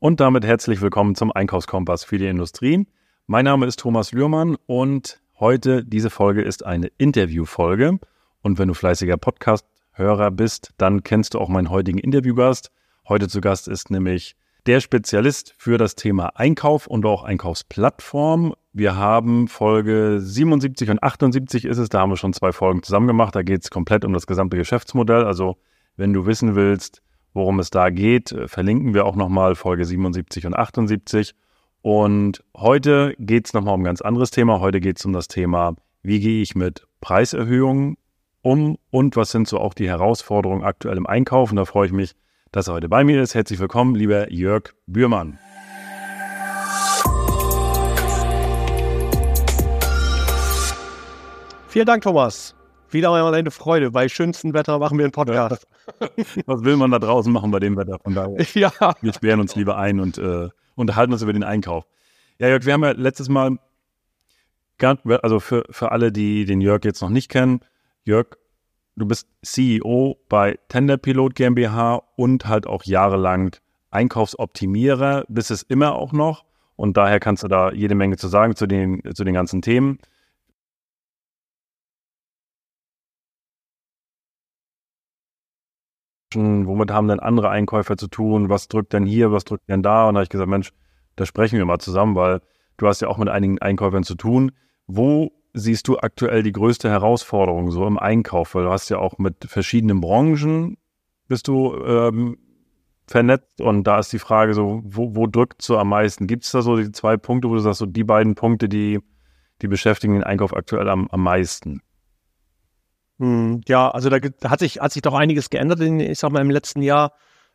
Und damit herzlich willkommen zum Einkaufskompass für die Industrie. Mein Name ist Thomas Lührmann und heute diese Folge ist eine Interviewfolge. Und wenn du fleißiger Podcast-Hörer bist, dann kennst du auch meinen heutigen Interviewgast. Heute zu Gast ist nämlich der Spezialist für das Thema Einkauf und auch Einkaufsplattform. Wir haben Folge 77 und 78 ist es, da haben wir schon zwei Folgen zusammen gemacht. Da geht es komplett um das gesamte Geschäftsmodell. Also wenn du wissen willst, worum es da geht, äh, verlinken wir auch nochmal Folge 77 und 78. Und heute geht es nochmal um ein ganz anderes Thema. Heute geht es um das Thema, wie gehe ich mit Preiserhöhungen um und was sind so auch die Herausforderungen aktuell im Einkauf. Und da freue ich mich, dass er heute bei mir ist. Herzlich willkommen, lieber Jörg Bührmann. Vielen Dank, Thomas. Wieder einmal eine Freude. Bei schönstem Wetter machen wir einen Podcast. Was will man da draußen machen bei dem Wetter? Von daher. Ja. Wir sperren uns lieber ein und äh, unterhalten uns über den Einkauf. Ja, Jörg, wir haben ja letztes Mal, also für, für alle, die den Jörg jetzt noch nicht kennen, Jörg, du bist CEO bei Tenderpilot GmbH und halt auch jahrelang Einkaufsoptimierer, bist es immer auch noch. Und daher kannst du da jede Menge zu sagen zu den, zu den ganzen Themen. Womit haben denn andere Einkäufer zu tun, was drückt denn hier, was drückt denn da? Und da habe ich gesagt, Mensch, da sprechen wir mal zusammen, weil du hast ja auch mit einigen Einkäufern zu tun. Wo siehst du aktuell die größte Herausforderung so im Einkauf? Weil du hast ja auch mit verschiedenen Branchen bist du ähm, vernetzt und da ist die Frage so, wo, wo drückt so am meisten? Gibt es da so die zwei Punkte, wo du sagst, so die beiden Punkte, die, die beschäftigen den Einkauf aktuell am, am meisten? Hm, ja, also da, hat sich, hat sich doch einiges geändert, in, ich sag mal, im letzten Jahr.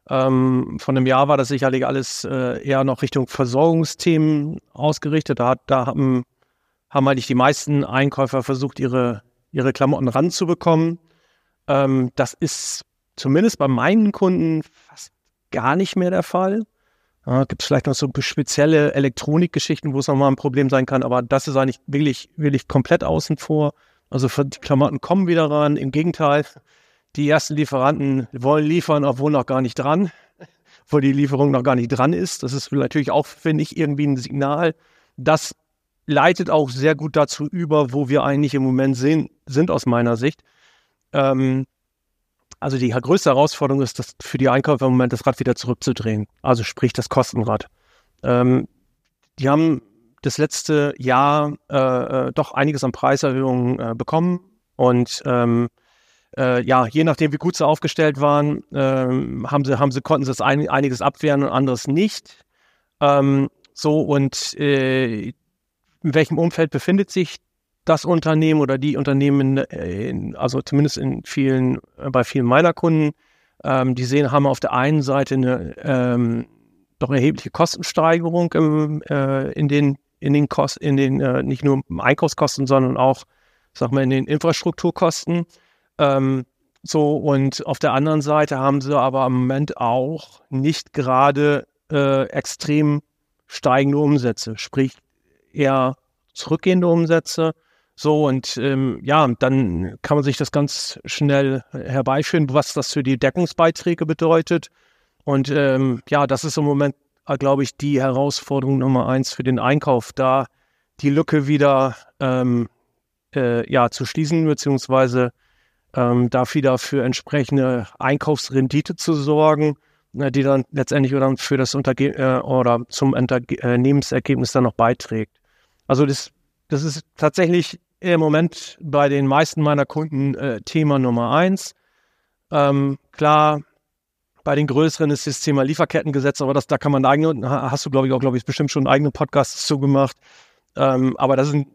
Ähm, von einem Jahr war das sicherlich alles äh, eher noch Richtung Versorgungsthemen ausgerichtet. Da, da haben, haben eigentlich die meisten Einkäufer versucht, ihre, ihre Klamotten ranzubekommen. Ähm, das ist zumindest bei meinen Kunden fast gar nicht mehr der Fall. Ja, Gibt es vielleicht noch so spezielle Elektronikgeschichten, wo es nochmal ein Problem sein kann, aber das ist eigentlich wirklich, wirklich komplett außen vor. Also die Klamotten kommen wieder ran. Im Gegenteil, die ersten Lieferanten wollen liefern, obwohl noch gar nicht dran, obwohl die Lieferung noch gar nicht dran ist. Das ist natürlich auch, finde ich, irgendwie ein Signal. Das leitet auch sehr gut dazu über, wo wir eigentlich im Moment sehen, sind aus meiner Sicht. Ähm, also die größte Herausforderung ist, das für die Einkäufer im Moment das Rad wieder zurückzudrehen. Also sprich das Kostenrad. Ähm, die haben das letzte Jahr äh, äh, doch einiges an Preiserhöhungen äh, bekommen. Und ähm, äh, ja, je nachdem, wie gut sie aufgestellt waren, ähm, haben sie, haben sie, konnten sie das ein, einiges abwehren und anderes nicht. Ähm, so, und äh, in welchem Umfeld befindet sich das Unternehmen oder die Unternehmen, in, also zumindest in vielen, äh, bei vielen meiner Kunden, ähm, die sehen, haben auf der einen Seite eine ähm, doch erhebliche Kostensteigerung im, äh, in den in den Kosten, in den äh, nicht nur Einkaufskosten, sondern auch, sag mal, in den Infrastrukturkosten. Ähm, so, und auf der anderen Seite haben sie aber im Moment auch nicht gerade äh, extrem steigende Umsätze, sprich eher zurückgehende Umsätze. So, und ähm, ja, dann kann man sich das ganz schnell herbeiführen, was das für die Deckungsbeiträge bedeutet. Und ähm, ja, das ist im Moment glaube ich, die Herausforderung Nummer eins für den Einkauf, da die Lücke wieder ähm, äh, ja, zu schließen, beziehungsweise ähm, da wieder für entsprechende Einkaufsrendite zu sorgen, äh, die dann letztendlich oder für das Unterge äh, oder zum Unternehmensergebnis dann noch beiträgt. Also das, das ist tatsächlich im Moment bei den meisten meiner Kunden äh, Thema Nummer eins. Ähm, klar, bei den größeren ist das Thema Lieferkettengesetz, aber das, da kann man eigene, hast du, glaube ich, auch, glaube ich, bestimmt schon eigene Podcasts zugemacht. Ähm, aber das, sind,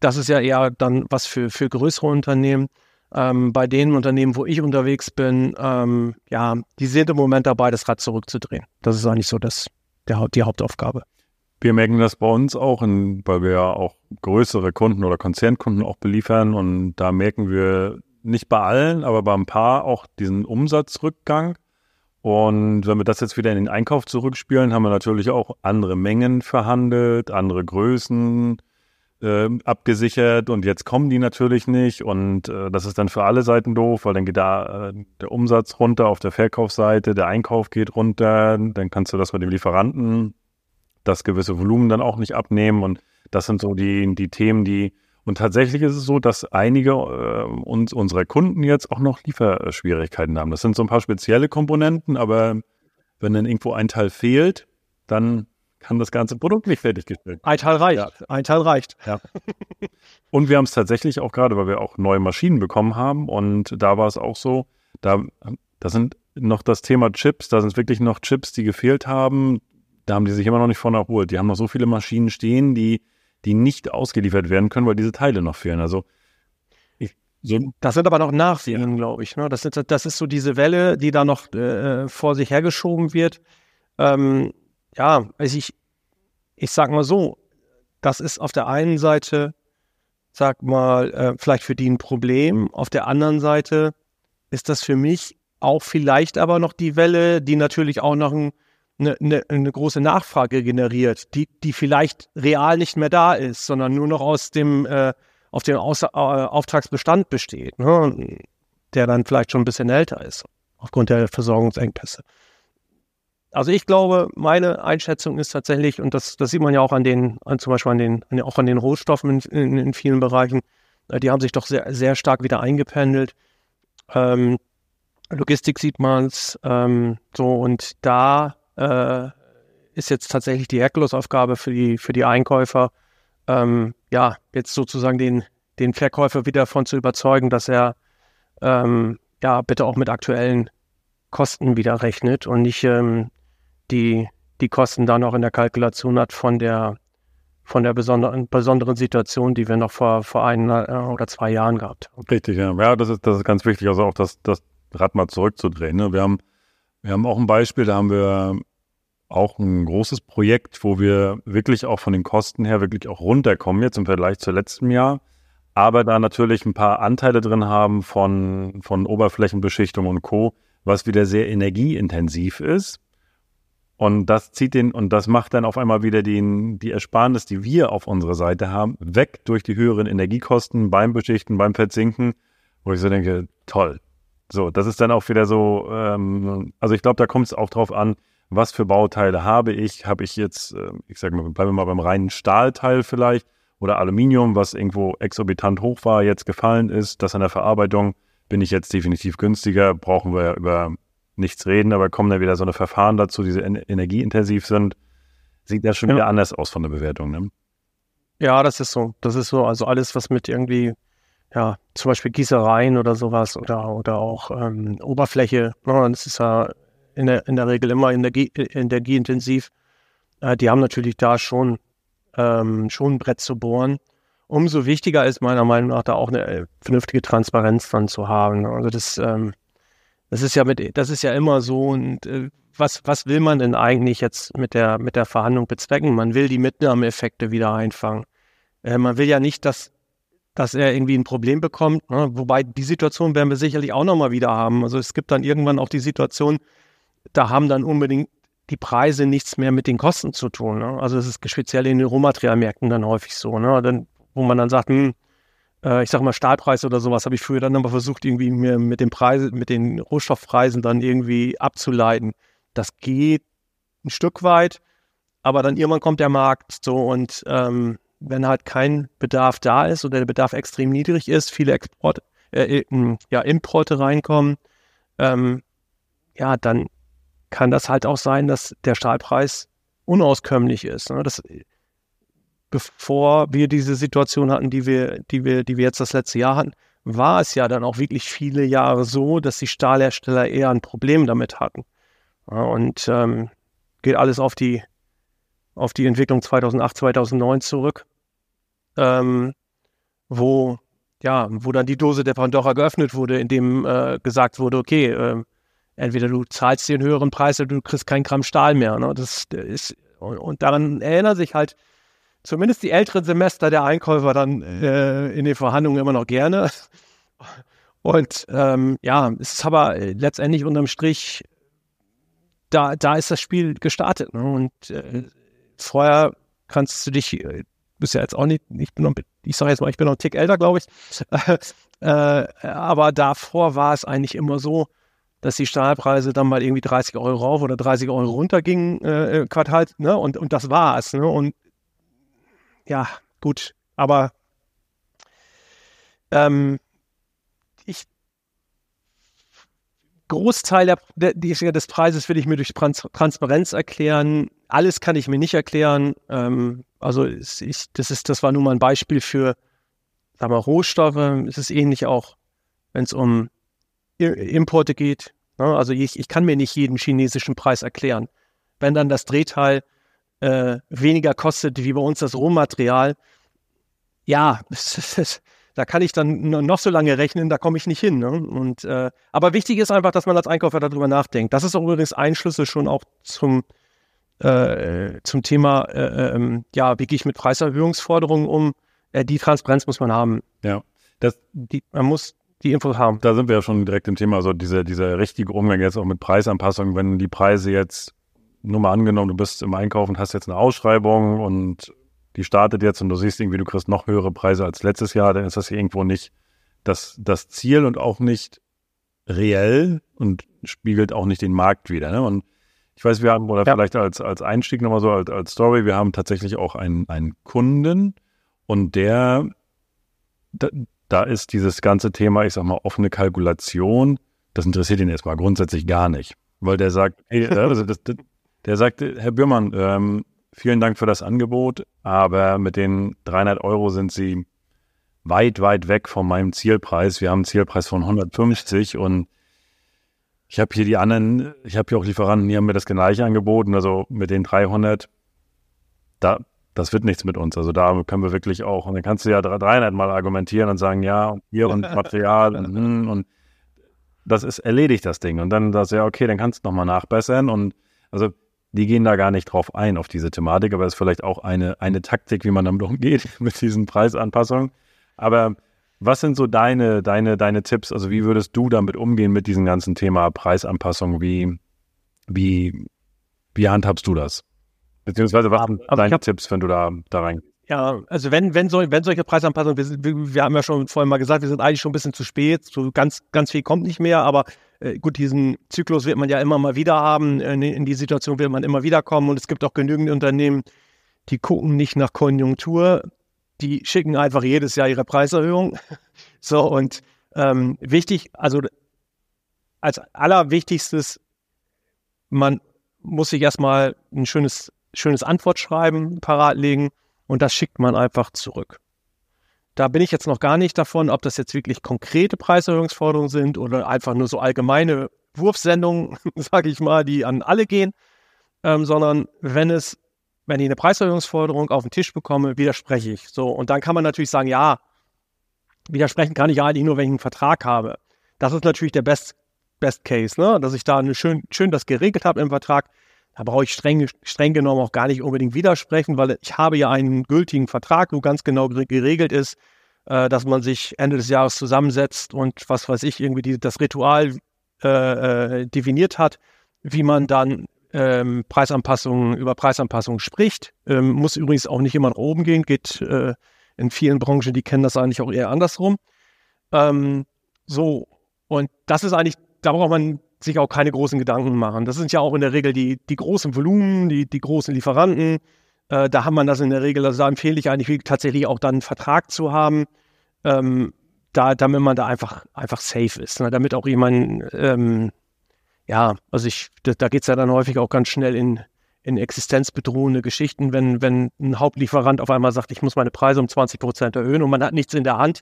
das ist ja eher dann was für, für größere Unternehmen. Ähm, bei den Unternehmen, wo ich unterwegs bin, ähm, ja, die sind im Moment dabei, das Rad zurückzudrehen. Das ist eigentlich so das, der, die Hauptaufgabe. Wir merken das bei uns auch, in, weil wir ja auch größere Kunden oder Konzernkunden auch beliefern und da merken wir nicht bei allen, aber bei ein paar auch diesen Umsatzrückgang. Und wenn wir das jetzt wieder in den Einkauf zurückspielen, haben wir natürlich auch andere Mengen verhandelt, andere Größen. äh, abgesichert. Und jetzt kommen die natürlich nicht. Und äh, das ist dann für alle Seiten doof, weil dann geht da äh, der Umsatz runter auf der Verkaufsseite, der Einkauf geht runter, dann kannst du das mit dem Lieferanten, das gewisse Volumen dann auch nicht abnehmen. Und das sind so die, die Themen, die und tatsächlich ist es so, dass einige äh, uns, unserer Kunden jetzt auch noch Lieferschwierigkeiten haben. Das sind so ein paar spezielle Komponenten, aber wenn dann irgendwo ein Teil fehlt, dann kann das ganze Produkt nicht fertiggestellt. Ein Teil reicht. Ja. Ein Teil reicht. Ja. und wir haben es tatsächlich auch gerade, weil wir auch neue Maschinen bekommen haben. Und da war es auch so, da, da sind noch das Thema Chips, da sind wirklich noch Chips, die gefehlt haben. Da haben die sich immer noch nicht von erholt. Die haben noch so viele Maschinen stehen, die, die nicht ausgeliefert werden können, weil diese Teile noch fehlen. Also so. Das sind aber noch Nachsehen, glaube ich. Ne? Das, ist, das ist so diese Welle, die da noch äh, vor sich hergeschoben wird. Ähm, ja, also ich, ich sag mal so, das ist auf der einen Seite, sag mal, äh, vielleicht für die ein Problem. Auf der anderen Seite ist das für mich auch vielleicht aber noch die Welle, die natürlich auch noch ein, eine, eine, eine große Nachfrage generiert, die, die vielleicht real nicht mehr da ist, sondern nur noch aus dem, äh, auf dem Aus, äh, Auftragsbestand besteht, ne? der dann vielleicht schon ein bisschen älter ist, aufgrund der Versorgungsengpässe also ich glaube, meine Einschätzung ist tatsächlich, und das, das sieht man ja auch an den, an, zum Beispiel an den, an, auch an den Rohstoffen in, in, in, vielen Bereichen, äh, die haben sich doch sehr, sehr stark wieder eingependelt. Ähm, Logistik sieht man es ähm, so und da äh, ist jetzt tatsächlich die Herkulesaufgabe für die, für die Einkäufer, ähm, ja, jetzt sozusagen den, den Verkäufer wieder davon zu überzeugen, dass er ähm, ja bitte auch mit aktuellen Kosten wieder rechnet und nicht ähm, die, die Kosten dann auch in der Kalkulation hat von der, von der besonderen, besonderen Situation, die wir noch vor, vor ein äh, oder zwei Jahren gehabt haben. Richtig, ja. Ja, das ist, das ist ganz wichtig, also auch das, das Rad mal zurückzudrehen. Ne? Wir, haben, wir haben auch ein Beispiel, da haben wir auch ein großes Projekt, wo wir wirklich auch von den Kosten her wirklich auch runterkommen jetzt im Vergleich zu letztem Jahr, aber da natürlich ein paar Anteile drin haben von, von Oberflächenbeschichtung und Co., was wieder sehr energieintensiv ist. Und das zieht den, und das macht dann auf einmal wieder den, die Ersparnis, die wir auf unserer Seite haben, weg durch die höheren Energiekosten beim Beschichten, beim Verzinken, wo ich so denke, toll. So, das ist dann auch wieder so, ähm, also ich glaube, da kommt es auch drauf an, was für Bauteile habe ich. Habe ich jetzt, äh, ich sage mal, bleiben wir mal beim reinen Stahlteil vielleicht oder Aluminium, was irgendwo exorbitant hoch war, jetzt gefallen ist, das an der Verarbeitung bin ich jetzt definitiv günstiger, brauchen wir über nichts reden, aber kommen da wieder so eine Verfahren dazu, die energieintensiv sind, sieht das schon ja. wieder anders aus von der Bewertung. Ne? Ja, das ist so. Das ist so. Also alles, was mit irgendwie, ja, zum Beispiel Gießereien oder sowas oder, oder auch ähm, Oberfläche, ne, das ist ja in der, in der Regel immer Energie, energieintensiv. Äh, die haben natürlich da schon, ähm, schon ein Brett zu bohren. Umso wichtiger ist meiner Meinung nach da auch eine äh, vernünftige Transparenz dann zu haben. Also das, ähm, das ist ja mit, das ist ja immer so. Und äh, was, was will man denn eigentlich jetzt mit der, mit der Verhandlung bezwecken? Man will die Mitnahmeeffekte wieder einfangen. Äh, man will ja nicht, dass, dass er irgendwie ein Problem bekommt. Ne? Wobei die Situation werden wir sicherlich auch nochmal wieder haben. Also es gibt dann irgendwann auch die Situation, da haben dann unbedingt die Preise nichts mehr mit den Kosten zu tun. Ne? Also es ist speziell in den Rohmaterialmärkten dann häufig so, ne? dann, wo man dann sagt, hm, äh, ich sag mal Stahlpreis oder sowas, habe ich früher dann aber versucht, irgendwie mir mit den Preisen, mit den Rohstoffpreisen dann irgendwie abzuleiten. Das geht ein Stück weit, aber dann irgendwann kommt der Markt so und ähm, wenn halt kein Bedarf da ist oder der Bedarf extrem niedrig ist, viele Export, äh ja, Importe reinkommen, ähm, ja, dann kann das halt auch sein, dass der Stahlpreis unauskömmlich ist. Ne? Das bevor wir diese Situation hatten, die wir, die wir, die wir jetzt das letzte Jahr hatten, war es ja dann auch wirklich viele Jahre so, dass die Stahlhersteller eher ein Problem damit hatten. Ja, und ähm, geht alles auf die, auf die Entwicklung 2008, 2009 zurück, ähm, wo, ja, wo dann die Dose der Pandora geöffnet wurde, in dem äh, gesagt wurde, okay, äh, entweder du zahlst den höheren Preis oder du kriegst keinen Gramm Stahl mehr. Ne? Das ist, und daran erinnern sich halt zumindest die älteren Semester der Einkäufer dann äh, in den Verhandlungen immer noch gerne. Und ähm, ja, es ist aber letztendlich unterm Strich, da, da ist das Spiel gestartet. Ne? Und äh, vorher kannst du dich, bist ja jetzt auch nicht, ich bin noch, ich sage jetzt mal, ich bin noch einen Tick älter, glaube ich. Äh, aber davor war es eigentlich immer so, dass die Stahlpreise dann mal irgendwie 30 Euro rauf oder 30 Euro runter gingen, äh, Quartal, ne? Und, und das war's, ne? Und ja, gut, aber ähm, ich Großteil der, der, des Preises will ich mir durch Trans Transparenz erklären. Alles kann ich mir nicht erklären. Ähm, also ich, das ist, das war nur mal ein Beispiel für, sagen wir, Rohstoffe. Es ist ähnlich auch, wenn es um Importe geht. Ne? Also ich, ich kann mir nicht jeden chinesischen Preis erklären. Wenn dann das Drehteil äh, weniger kostet wie bei uns das Rohmaterial, ja, da kann ich dann noch so lange rechnen, da komme ich nicht hin. Ne? Und, äh, aber wichtig ist einfach, dass man als Einkäufer darüber nachdenkt. Das ist auch übrigens ein Schlüssel schon auch zum, äh, zum Thema, äh, ähm, ja, wie gehe ich mit Preiserhöhungsforderungen um? Äh, die Transparenz muss man haben. Ja. Das, die, man muss die Infos haben. Da sind wir ja schon direkt im Thema, also dieser diese richtige Umgang jetzt auch mit Preisanpassungen, wenn die Preise jetzt, nur mal angenommen, du bist im Einkauf und hast jetzt eine Ausschreibung und die startet jetzt und du siehst irgendwie, du kriegst noch höhere Preise als letztes Jahr, dann ist das irgendwo nicht das, das Ziel und auch nicht reell und spiegelt auch nicht den Markt wieder. Ne? Und ich weiß, wir haben, oder ja. vielleicht als, als Einstieg nochmal so, als, als Story, wir haben tatsächlich auch einen, einen Kunden und der, da, ist dieses ganze Thema, ich sag mal, offene Kalkulation, das interessiert ihn erstmal grundsätzlich gar nicht. Weil der sagt, hey, also das, das, der sagt, Herr Bürmann, ähm, vielen Dank für das Angebot, aber mit den 300 Euro sind Sie weit, weit weg von meinem Zielpreis. Wir haben einen Zielpreis von 150 und ich habe hier die anderen, ich habe hier auch Lieferanten, die haben mir das gleiche angeboten, also mit den 300, da, das wird nichts mit uns. Also da können wir wirklich auch, und dann kannst du ja 300 mal argumentieren und sagen, ja, hier und Material und, hm, und das ist erledigt, das Ding. Und dann sagst du ja, okay, dann kannst du nochmal nachbessern und also die gehen da gar nicht drauf ein, auf diese Thematik, aber es ist vielleicht auch eine, eine Taktik, wie man damit umgeht, mit diesen Preisanpassungen. Aber was sind so deine, deine, deine Tipps? Also wie würdest du damit umgehen mit diesem ganzen Thema Preisanpassung? Wie, wie, wie handhabst du das? Beziehungsweise was sind deine hab, Tipps, wenn du da, da rein ja, also wenn, wenn, so, wenn solche Preisanpassungen, wir, wir, wir, haben ja schon vorhin mal gesagt, wir sind eigentlich schon ein bisschen zu spät, so ganz, ganz viel kommt nicht mehr, aber äh, gut, diesen Zyklus wird man ja immer mal wieder haben, in, in die Situation wird man immer wieder kommen und es gibt auch genügend Unternehmen, die gucken nicht nach Konjunktur, die schicken einfach jedes Jahr ihre Preiserhöhung. so und ähm, wichtig, also als allerwichtigstes, man muss sich erstmal ein schönes, schönes Antwortschreiben parat legen und das schickt man einfach zurück. Da bin ich jetzt noch gar nicht davon, ob das jetzt wirklich konkrete Preiserhöhungsforderungen sind oder einfach nur so allgemeine Wurfsendungen, sage ich mal, die an alle gehen, ähm, sondern wenn es, wenn ich eine Preiserhöhungsforderung auf den Tisch bekomme, widerspreche ich. So und dann kann man natürlich sagen, ja, widersprechen kann ich eigentlich nur, wenn ich einen Vertrag habe. Das ist natürlich der Best, Best Case, ne? dass ich da eine schön, schön das geregelt habe im Vertrag. Da brauche ich streng, streng genommen auch gar nicht unbedingt widersprechen, weil ich habe ja einen gültigen Vertrag, wo ganz genau geregelt ist, äh, dass man sich Ende des Jahres zusammensetzt und was weiß ich, irgendwie die, das Ritual äh, äh, definiert hat, wie man dann ähm, Preisanpassungen über Preisanpassungen spricht. Ähm, muss übrigens auch nicht immer nach oben gehen, geht äh, in vielen Branchen, die kennen das eigentlich auch eher andersrum. Ähm, so, und das ist eigentlich, da braucht man sich auch keine großen Gedanken machen. Das sind ja auch in der Regel die, die großen Volumen, die, die großen Lieferanten. Äh, da hat man das in der Regel, also da empfehle ich eigentlich tatsächlich auch dann einen Vertrag zu haben, ähm, da, damit man da einfach, einfach safe ist. Ne? Damit auch jemand, ähm, ja, also ich, da, da geht es ja dann häufig auch ganz schnell in, in existenzbedrohende Geschichten, wenn, wenn ein Hauptlieferant auf einmal sagt, ich muss meine Preise um 20 Prozent erhöhen und man hat nichts in der Hand,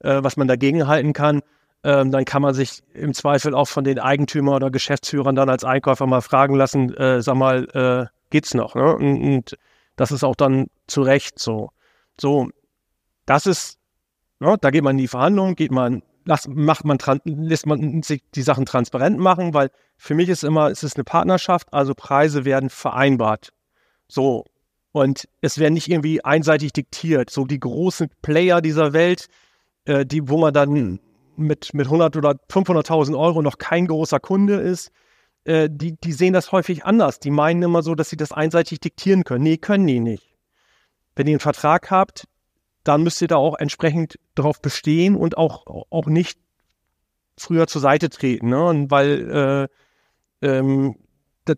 äh, was man dagegen halten kann ähm, dann kann man sich im Zweifel auch von den Eigentümern oder Geschäftsführern dann als Einkäufer mal fragen lassen, äh, sag mal, äh, geht's noch? Ne? Und, und, das ist auch dann zu Recht so. So, das ist, ne, da geht man in die Verhandlungen, geht man, macht man, lässt man sich die Sachen transparent machen, weil für mich ist immer, es ist eine Partnerschaft, also Preise werden vereinbart. So. Und es werden nicht irgendwie einseitig diktiert. So die großen Player dieser Welt, äh, die, wo man dann mit, mit 100 oder 500.000 Euro noch kein großer Kunde ist, äh, die, die sehen das häufig anders. Die meinen immer so, dass sie das einseitig diktieren können. Nee, können die nicht. wenn ihr einen Vertrag habt, dann müsst ihr da auch entsprechend darauf bestehen und auch, auch nicht früher zur Seite treten. Ne? Und weil äh, ähm,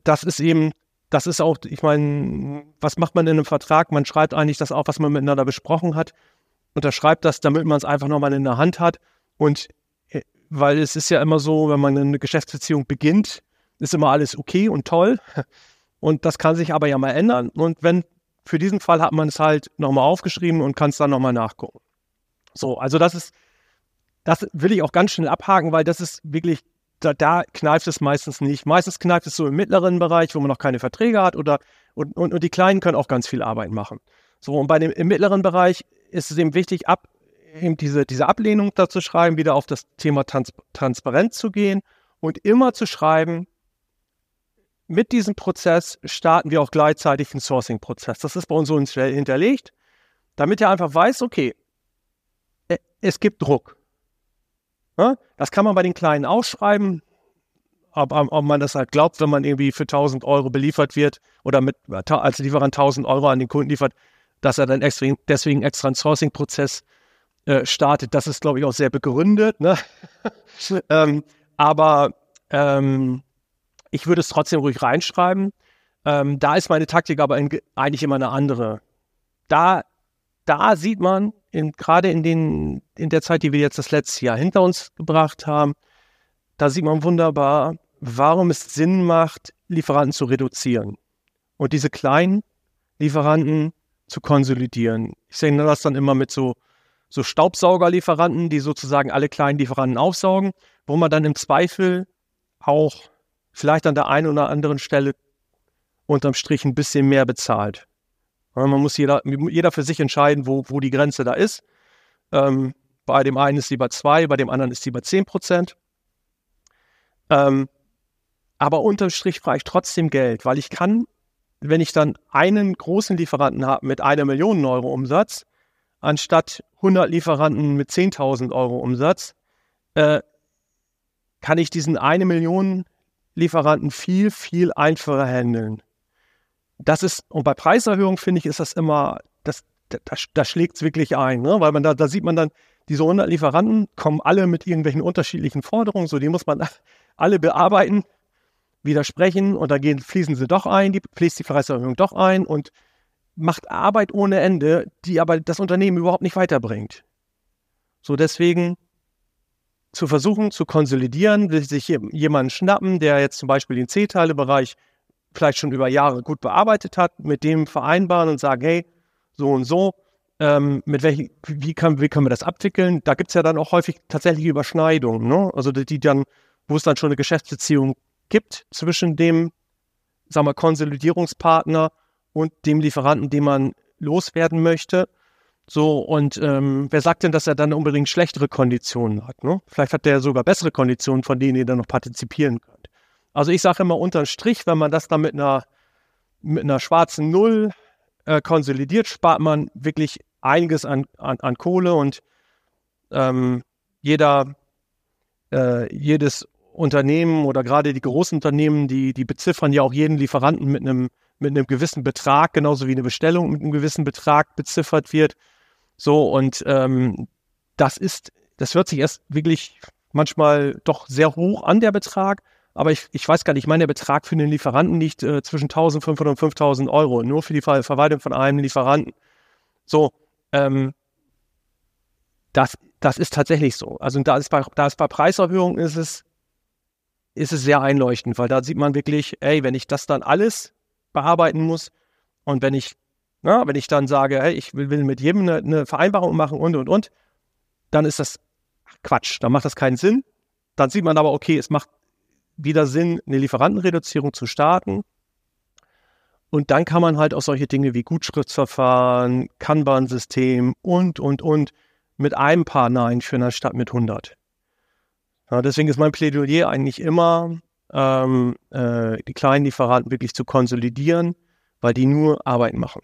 das ist eben, das ist auch, ich meine, was macht man in einem Vertrag? Man schreibt eigentlich das auf, was man miteinander besprochen hat, unterschreibt das, damit man es einfach nochmal in der Hand hat. Und äh, weil es ist ja immer so, wenn man eine Geschäftsbeziehung beginnt, ist immer alles okay und toll. Und das kann sich aber ja mal ändern. Und wenn für diesen Fall hat man es halt nochmal aufgeschrieben und kann es dann nochmal nachgucken. So, also das ist, das will ich auch ganz schnell abhaken, weil das ist wirklich, da, da kneift es meistens nicht. Meistens kneift es so im mittleren Bereich, wo man noch keine Verträge hat oder und, und, und die Kleinen können auch ganz viel Arbeit machen. So, und bei dem im mittleren Bereich ist es eben wichtig, ab, eben diese, diese Ablehnung dazu schreiben, wieder auf das Thema Trans Transparenz zu gehen und immer zu schreiben, mit diesem Prozess starten wir auch gleichzeitig einen Sourcing-Prozess. Das ist bei uns so hinterlegt, damit er einfach weiß, okay, äh, es gibt Druck. Das kann man bei den Kleinen ausschreiben, ob, ob man das halt glaubt, wenn man irgendwie für 1000 Euro beliefert wird oder mit, als Lieferant 1000 Euro an den Kunden liefert, dass er dann deswegen extra einen Sourcing-Prozess äh, startet. Das ist, glaube ich, auch sehr begründet. Ne? ähm, aber ähm, ich würde es trotzdem ruhig reinschreiben. Ähm, da ist meine Taktik aber in, eigentlich immer eine andere. Da, da sieht man, gerade in, den, in der Zeit, die wir jetzt das letzte Jahr hinter uns gebracht haben, da sieht man wunderbar, warum es Sinn macht, Lieferanten zu reduzieren und diese kleinen Lieferanten zu konsolidieren. Ich sehe das dann immer mit so, so Staubsaugerlieferanten, die sozusagen alle kleinen Lieferanten aufsaugen, wo man dann im Zweifel auch vielleicht an der einen oder anderen Stelle unterm Strich ein bisschen mehr bezahlt. Man muss jeder, jeder für sich entscheiden, wo, wo die Grenze da ist. Ähm, bei dem einen ist sie bei zwei, bei dem anderen ist sie bei zehn Prozent. Ähm, aber unterm Strich frage ich trotzdem Geld, weil ich kann, wenn ich dann einen großen Lieferanten habe mit einer Million Euro Umsatz, anstatt 100 Lieferanten mit 10.000 Euro Umsatz, äh, kann ich diesen eine Million Lieferanten viel, viel einfacher handeln. Das ist, und bei Preiserhöhung finde ich, ist das immer, das, da, da schlägt es wirklich ein, ne? weil man da, da sieht man dann, diese 100 Lieferanten kommen alle mit irgendwelchen unterschiedlichen Forderungen, so die muss man alle bearbeiten, widersprechen und da gehen, fließen sie doch ein, die fließt die Preiserhöhung doch ein und macht Arbeit ohne Ende, die aber das Unternehmen überhaupt nicht weiterbringt. So deswegen zu versuchen zu konsolidieren, sich jemanden schnappen, der jetzt zum Beispiel den C-Teile-Bereich vielleicht schon über Jahre gut bearbeitet hat, mit dem vereinbaren und sagen, hey, so und so, ähm, mit welchen, wie, kann, wie können wir das abwickeln? Da gibt es ja dann auch häufig tatsächlich Überschneidungen, ne? Also die, die dann, wo es dann schon eine Geschäftsbeziehung gibt zwischen dem, sagen wir, Konsolidierungspartner und dem Lieferanten, den man loswerden möchte. So, und ähm, wer sagt denn, dass er dann unbedingt schlechtere Konditionen hat? Ne? Vielleicht hat der sogar bessere Konditionen, von denen ihr dann noch partizipieren könnt. Also ich sage immer unterm Strich, wenn man das dann mit einer, mit einer schwarzen Null äh, konsolidiert, spart man wirklich einiges an, an, an Kohle und ähm, jeder, äh, jedes Unternehmen oder gerade die großen Unternehmen, die, die beziffern ja auch jeden Lieferanten mit einem, mit einem gewissen Betrag, genauso wie eine Bestellung mit einem gewissen Betrag beziffert wird. So, und ähm, das ist, das hört sich erst wirklich manchmal doch sehr hoch an, der Betrag. Aber ich, ich weiß gar nicht, ich meine, der Betrag für den Lieferanten liegt äh, zwischen 1500 und 5000 Euro, nur für die Ver Verwaltung von einem Lieferanten. So, ähm, das, das ist tatsächlich so. Also da ist bei, da ist bei Preiserhöhung ist es, ist es sehr einleuchtend, weil da sieht man wirklich, ey, wenn ich das dann alles bearbeiten muss und wenn ich na, wenn ich dann sage, hey, ich will, will mit jedem eine, eine, Vereinbarung machen und, und, und, dann ist das Quatsch. Dann macht das keinen Sinn. Dann sieht man aber, okay, es macht wieder Sinn, eine Lieferantenreduzierung zu starten. Und dann kann man halt auch solche Dinge wie Gutschriftsverfahren, Kanban-System und, und, und mit einem Partner einführen, anstatt mit 100. Ja, deswegen ist mein Plädoyer eigentlich immer, ähm, äh, die kleinen Lieferanten wirklich zu konsolidieren, weil die nur Arbeit machen.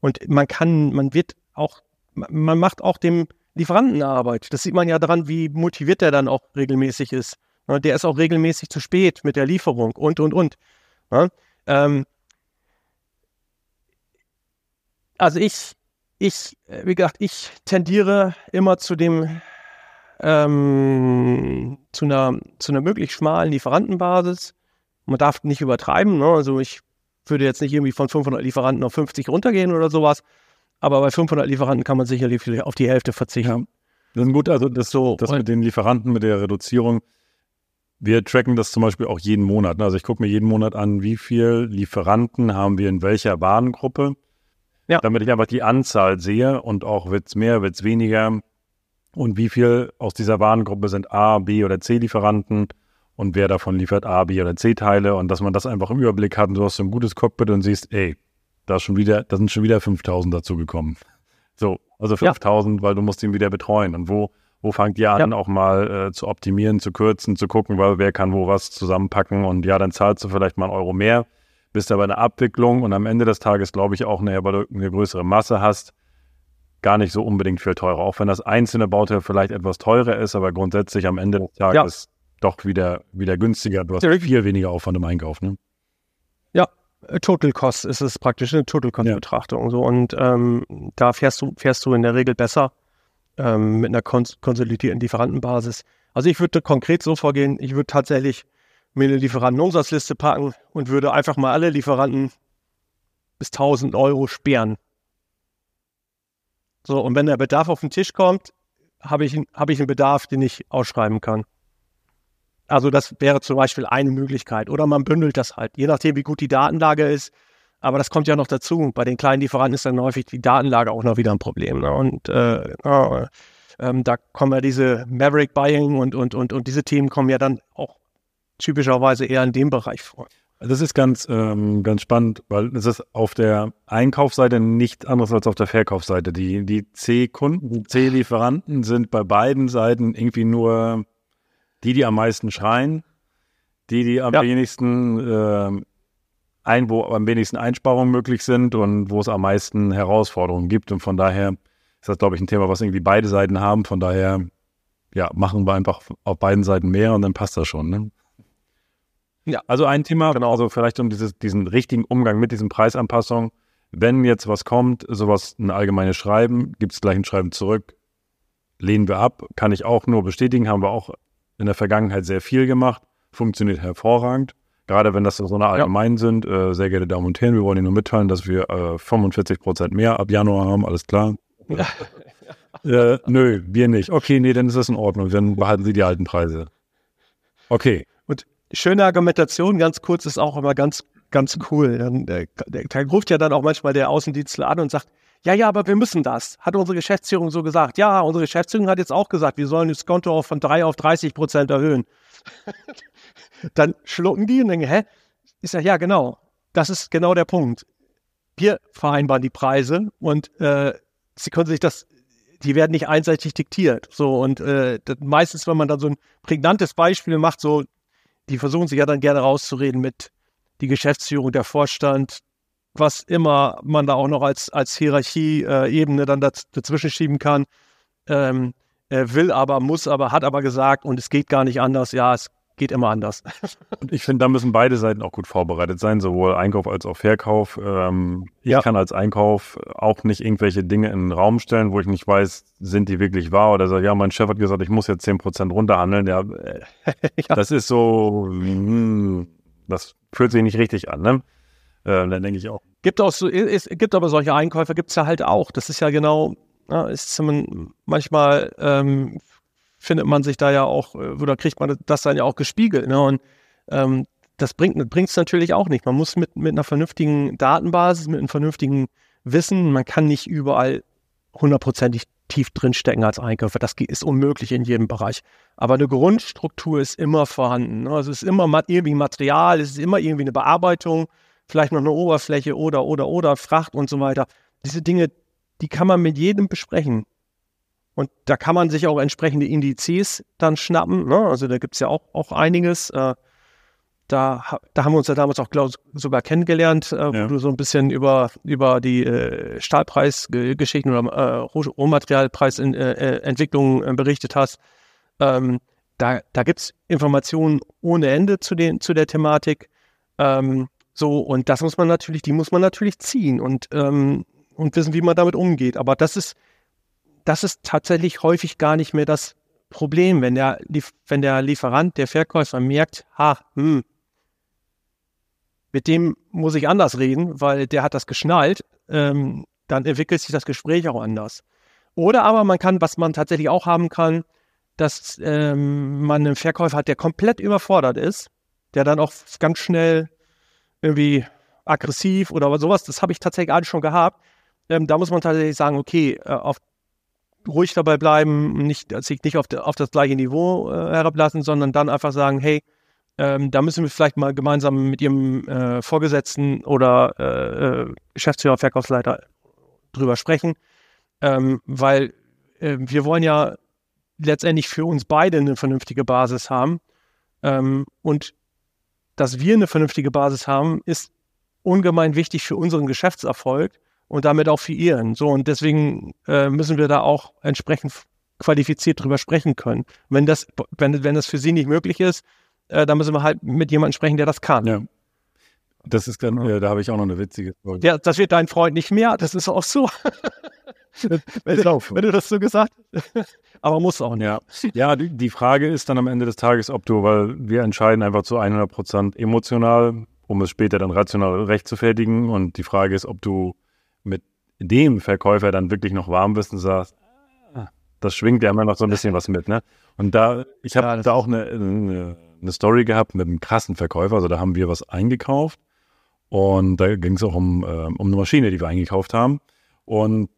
Und man kann, man wird auch, man macht auch dem Lieferanten Arbeit. Das sieht man ja daran, wie motiviert der dann auch regelmäßig ist. Der ist auch regelmäßig zu spät mit der Lieferung und, und, und. Ähm, also ich, ich, wie gesagt, ich tendiere immer zu dem, ähm, zu einer, zu einer möglichst schmalen Lieferantenbasis. Man darf nicht übertreiben, ne? also ich würde jetzt nicht irgendwie von 500 Lieferanten auf 50 runtergehen oder sowas, aber bei 500 Lieferanten kann man sicherlich auf die Hälfte verzichten. Ja. Das ist gut, also das, so, das mit den Lieferanten, mit der Reduzierung, wir tracken das zum Beispiel auch jeden Monat. Ne? Also ich gucke mir jeden Monat an, wie viele Lieferanten haben wir in welcher Warengruppe, ja. damit ich einfach die Anzahl sehe und auch wird es mehr, wird es weniger und wie viel aus dieser Warengruppe sind A, B oder C Lieferanten und wer davon liefert A, B oder C Teile und dass man das einfach im Überblick hat und du hast so ein gutes Cockpit und siehst, ey, da, schon wieder, da sind schon wieder 5000 dazu gekommen. So, also 5000, ja. weil du musst ihn wieder betreuen und wo wo fangt ihr an, ja. auch mal äh, zu optimieren, zu kürzen, zu gucken, weil wer kann wo was zusammenpacken und ja, dann zahlst du vielleicht mal einen Euro mehr, bist aber eine Abwicklung und am Ende des Tages glaube ich auch, naja, weil du eine größere Masse hast, gar nicht so unbedingt viel teurer. Auch wenn das einzelne Bauteil vielleicht etwas teurer ist, aber grundsätzlich am Ende des Tages ja. doch wieder, wieder günstiger. Du hast ja, viel weniger Aufwand im Einkauf. Ne? Ja, äh, Total Cost ist es praktisch eine Total Cost Betrachtung. So und ähm, da fährst du, fährst du in der Regel besser ähm, mit einer kons konsolidierten Lieferantenbasis. Also ich würde konkret so vorgehen, ich würde tatsächlich mir eine Lieferantenumsatzliste packen und würde einfach mal alle Lieferanten bis 1000 Euro sperren. So, und wenn der Bedarf auf den Tisch kommt, habe ich, hab ich einen Bedarf, den ich ausschreiben kann. Also das wäre zum Beispiel eine Möglichkeit. Oder man bündelt das halt, je nachdem, wie gut die Datenlage ist, aber das kommt ja noch dazu. Bei den kleinen Lieferanten ist dann häufig die Datenlage auch noch wieder ein Problem. Ne? Und äh, äh, ähm, da kommen ja diese Maverick Buying und, und, und, und diese Themen kommen ja dann auch typischerweise eher in dem Bereich vor. Das ist ganz, ähm, ganz spannend, weil es ist auf der Einkaufsseite nichts anderes als auf der Verkaufsseite. Die, die C-Kunden, C-Lieferanten sind bei beiden Seiten irgendwie nur die, die am meisten schreien, die, die am ja. wenigsten äh, ein, wo am wenigsten Einsparungen möglich sind und wo es am meisten Herausforderungen gibt. Und von daher ist das, glaube ich, ein Thema, was irgendwie beide Seiten haben. Von daher, ja, machen wir einfach auf beiden Seiten mehr und dann passt das schon. Ne? Ja. Also ein Thema, genau. also vielleicht um dieses, diesen richtigen Umgang mit diesen Preisanpassungen. Wenn jetzt was kommt, sowas ein allgemeines Schreiben, gibt es gleich ein Schreiben zurück, lehnen wir ab, kann ich auch nur bestätigen, haben wir auch in der Vergangenheit sehr viel gemacht, funktioniert hervorragend. Gerade wenn das so eine allgemein ja. sind, äh, sehr geehrte Damen und Herren, wir wollen Ihnen nur mitteilen, dass wir äh, 45 Prozent mehr ab Januar haben, alles klar. Ja. äh, nö, wir nicht. Okay, nee, dann ist das in Ordnung. Dann behalten Sie die alten Preise. Okay. Schöne Argumentation, ganz kurz, ist auch immer ganz, ganz cool. Dann, der, der, der ruft ja dann auch manchmal der Außendienstler an und sagt, ja, ja, aber wir müssen das. Hat unsere Geschäftsführung so gesagt. Ja, unsere Geschäftsführung hat jetzt auch gesagt, wir sollen das Konto von 3 auf 30 Prozent erhöhen. dann schlucken die und denken, hä? Ich sage, ja, genau. Das ist genau der Punkt. Wir vereinbaren die Preise und äh, sie können sich das, die werden nicht einseitig diktiert. So, und äh, meistens, wenn man dann so ein prägnantes Beispiel macht, so, die versuchen sich ja dann gerne rauszureden mit die Geschäftsführung, der Vorstand, was immer man da auch noch als, als Hierarchie-Ebene dann daz dazwischen schieben kann. Ähm, will aber, muss aber, hat aber gesagt und es geht gar nicht anders. Ja, es geht immer anders. Und ich finde, da müssen beide Seiten auch gut vorbereitet sein, sowohl Einkauf als auch Verkauf. Ähm, ja. Ich kann als Einkauf auch nicht irgendwelche Dinge in den Raum stellen, wo ich nicht weiß, sind die wirklich wahr oder so, ja, mein Chef hat gesagt, ich muss jetzt 10% runterhandeln. Ja, äh, ja. Das ist so, mh, hm, das fühlt sich nicht richtig an, ne? Äh, dann denke ich auch. Gibt auch so, es gibt aber solche Einkäufer, gibt es ja halt auch. Das ist ja genau, ja, ist manchmal ähm, findet man sich da ja auch, äh, oder kriegt man das dann ja auch gespiegelt. Ne? Und ähm, das bringt es natürlich auch nicht. Man muss mit, mit einer vernünftigen Datenbasis, mit einem vernünftigen Wissen, man kann nicht überall hundertprozentig tief drinstecken als Einkäufer. Das ist unmöglich in jedem Bereich. Aber eine Grundstruktur ist immer vorhanden. Ne? Also es ist immer irgendwie Material, es ist immer irgendwie eine Bearbeitung, vielleicht noch eine Oberfläche oder, oder, oder, Fracht und so weiter. Diese Dinge, die kann man mit jedem besprechen. Und da kann man sich auch entsprechende Indizes dann schnappen. Ne? Also da gibt es ja auch, auch einiges. Äh, da, da haben wir uns ja damals auch glaub, sogar kennengelernt, äh, ja. wo du so ein bisschen über, über die äh, Stahlpreisgeschichten oder äh, Rohmaterialpreisentwicklungen äh, äh, berichtet hast. Ähm, da da gibt es Informationen ohne Ende zu, den, zu der Thematik. Ähm, so, und das muss man natürlich, die muss man natürlich ziehen. Und ähm, und wissen, wie man damit umgeht. Aber das ist, das ist tatsächlich häufig gar nicht mehr das Problem, wenn der, wenn der Lieferant, der Verkäufer merkt, ha, hm, mit dem muss ich anders reden, weil der hat das geschnallt, ähm, dann entwickelt sich das Gespräch auch anders. Oder aber man kann, was man tatsächlich auch haben kann, dass ähm, man einen Verkäufer hat, der komplett überfordert ist, der dann auch ganz schnell irgendwie aggressiv oder sowas, das habe ich tatsächlich alles schon gehabt. Ähm, da muss man tatsächlich sagen, okay, äh, auf, ruhig dabei bleiben, nicht, sich nicht auf, auf das gleiche Niveau äh, herablassen, sondern dann einfach sagen, hey, ähm, da müssen wir vielleicht mal gemeinsam mit Ihrem äh, Vorgesetzten oder äh, äh Geschäftsführer, Verkaufsleiter drüber sprechen, ähm, weil äh, wir wollen ja letztendlich für uns beide eine vernünftige Basis haben. Ähm, und dass wir eine vernünftige Basis haben, ist ungemein wichtig für unseren Geschäftserfolg und damit auch für ihren. So, und deswegen äh, müssen wir da auch entsprechend qualifiziert drüber sprechen können. Wenn das, wenn, wenn das für sie nicht möglich ist, äh, dann müssen wir halt mit jemandem sprechen, der das kann. Ja. Das ist dann, ja, da habe ich auch noch eine witzige Frage. Ja, das wird dein Freund nicht mehr, das ist auch so. wenn, wenn, du das so gesagt hast. Aber muss auch nicht. Ja, ja die, die, Frage ist dann am Ende des Tages, ob du, weil wir entscheiden einfach zu 100 Prozent emotional, um es später dann rational recht zu fertigen. Und die Frage ist, ob du dem Verkäufer dann wirklich noch warm bist und sagst, das schwingt ja immer noch so ein bisschen was mit. Ne? Und da, ich habe ja, da auch eine, eine, eine, Story gehabt mit einem krassen Verkäufer. Also da haben wir was eingekauft und da ging es auch um, äh, um eine Maschine, die wir eingekauft haben. Und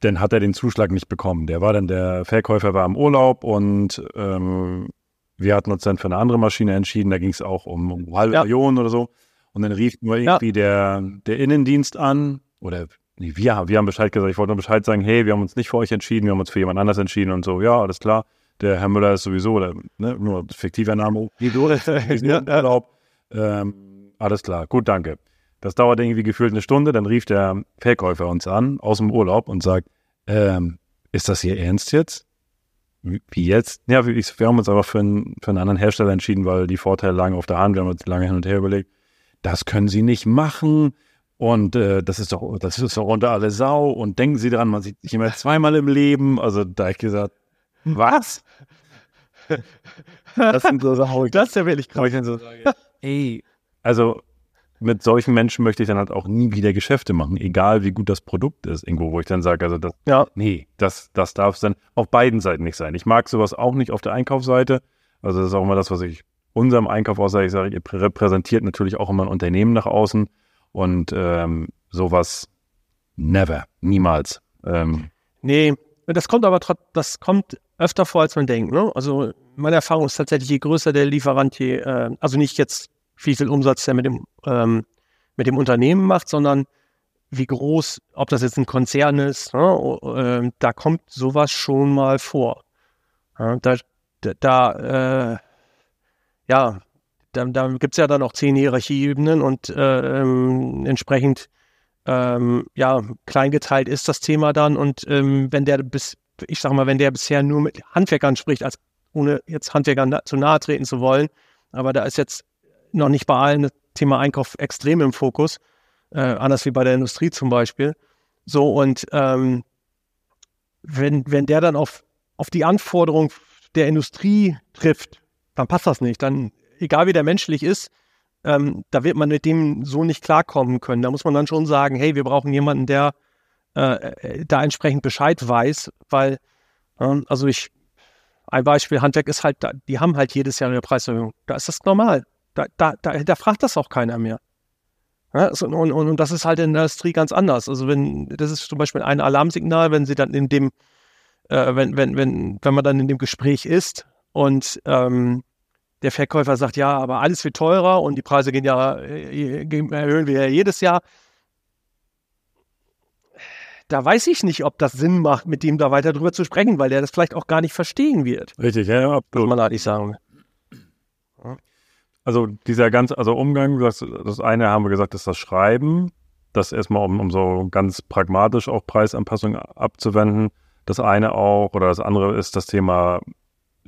dann hat er den Zuschlag nicht bekommen. Der war dann, der Verkäufer war im Urlaub und ähm, wir hatten uns dann für eine andere Maschine entschieden. Da ging es auch um, um halbe ja. Millionen oder so. Und dann rief nur irgendwie ja. der, der Innendienst an oder nee, wir, wir haben Bescheid gesagt. Ich wollte nur Bescheid sagen, hey, wir haben uns nicht für euch entschieden, wir haben uns für jemand anders entschieden und so. Ja, alles klar. Der Herr Müller ist sowieso, oder, ne, nur fiktiver Name. Wieso? ja, Urlaub. Ähm, alles klar, gut, danke. Das dauert irgendwie gefühlt eine Stunde, dann rief der Verkäufer uns an aus dem Urlaub und sagt, ähm, ist das hier ernst jetzt? Wie jetzt? Ja, wir, wir haben uns aber für einen, für einen anderen Hersteller entschieden, weil die Vorteile lagen auf der Hand. Wir haben uns lange hin und her überlegt. Das können Sie nicht machen. Und äh, das ist doch, das ist doch unter alle Sau. Und denken Sie dran, man sieht sich immer zweimal im Leben. Also da habe ich gesagt, was? das sind so Sachen. Das ist ja wirklich krass. So ey, also mit solchen Menschen möchte ich dann halt auch nie wieder Geschäfte machen, egal wie gut das Produkt ist, irgendwo, wo ich dann sage, also das, ja. nee, das, das darf es dann auf beiden Seiten nicht sein. Ich mag sowas auch nicht auf der Einkaufsseite. Also das ist auch immer das, was ich unserem Einkauf aussage. Ich sage, ihr repräsentiert natürlich auch immer ein Unternehmen nach außen und ähm, sowas never, niemals. Ähm, nee, das kommt aber das kommt öfter vor, als man denkt. Ne? Also meine Erfahrung ist tatsächlich, je größer der Lieferant, je, äh, also nicht jetzt wie viel Umsatz der mit dem, ähm, mit dem Unternehmen macht, sondern wie groß, ob das jetzt ein Konzern ist, ne, äh, da kommt sowas schon mal vor. Ja, da, da äh, ja, da, da gibt es ja dann auch zehn Hierarchieebenen und äh, ähm, entsprechend ähm, ja, kleingeteilt ist das Thema dann. Und ähm, wenn der bis, ich sag mal, wenn der bisher nur mit Handwerkern spricht, als ohne jetzt Handwerkern zu nahe treten zu wollen, aber da ist jetzt noch nicht bei allen das Thema Einkauf extrem im Fokus, äh, anders wie bei der Industrie zum Beispiel. So, und ähm, wenn, wenn der dann auf, auf die Anforderung der Industrie trifft, dann passt das nicht. Dann, egal wie der menschlich ist, ähm, da wird man mit dem so nicht klarkommen können. Da muss man dann schon sagen, hey, wir brauchen jemanden, der äh, äh da entsprechend Bescheid weiß, weil, äh, also ich, ein Beispiel, Handwerk ist halt, die haben halt jedes Jahr eine Preiserhöhung. Da ist das normal. Da, da, da, da fragt das auch keiner mehr. Ja, und, und, und das ist halt in der Industrie ganz anders. Also wenn, das ist zum Beispiel ein Alarmsignal, wenn sie dann in dem, äh, wenn, wenn, wenn, wenn man dann in dem Gespräch ist und ähm, der Verkäufer sagt, ja, aber alles wird teurer und die Preise gehen ja, äh, erhöhen wir ja jedes Jahr. Da weiß ich nicht, ob das Sinn macht, mit dem da weiter drüber zu sprechen, weil der das vielleicht auch gar nicht verstehen wird. Richtig, ja, absolut. Muss man eigentlich sagen. Ja. Also dieser ganze, also Umgang, das, das eine haben wir gesagt, ist das Schreiben, das erstmal um, um so ganz pragmatisch auch Preisanpassungen abzuwenden. Das eine auch, oder das andere ist das Thema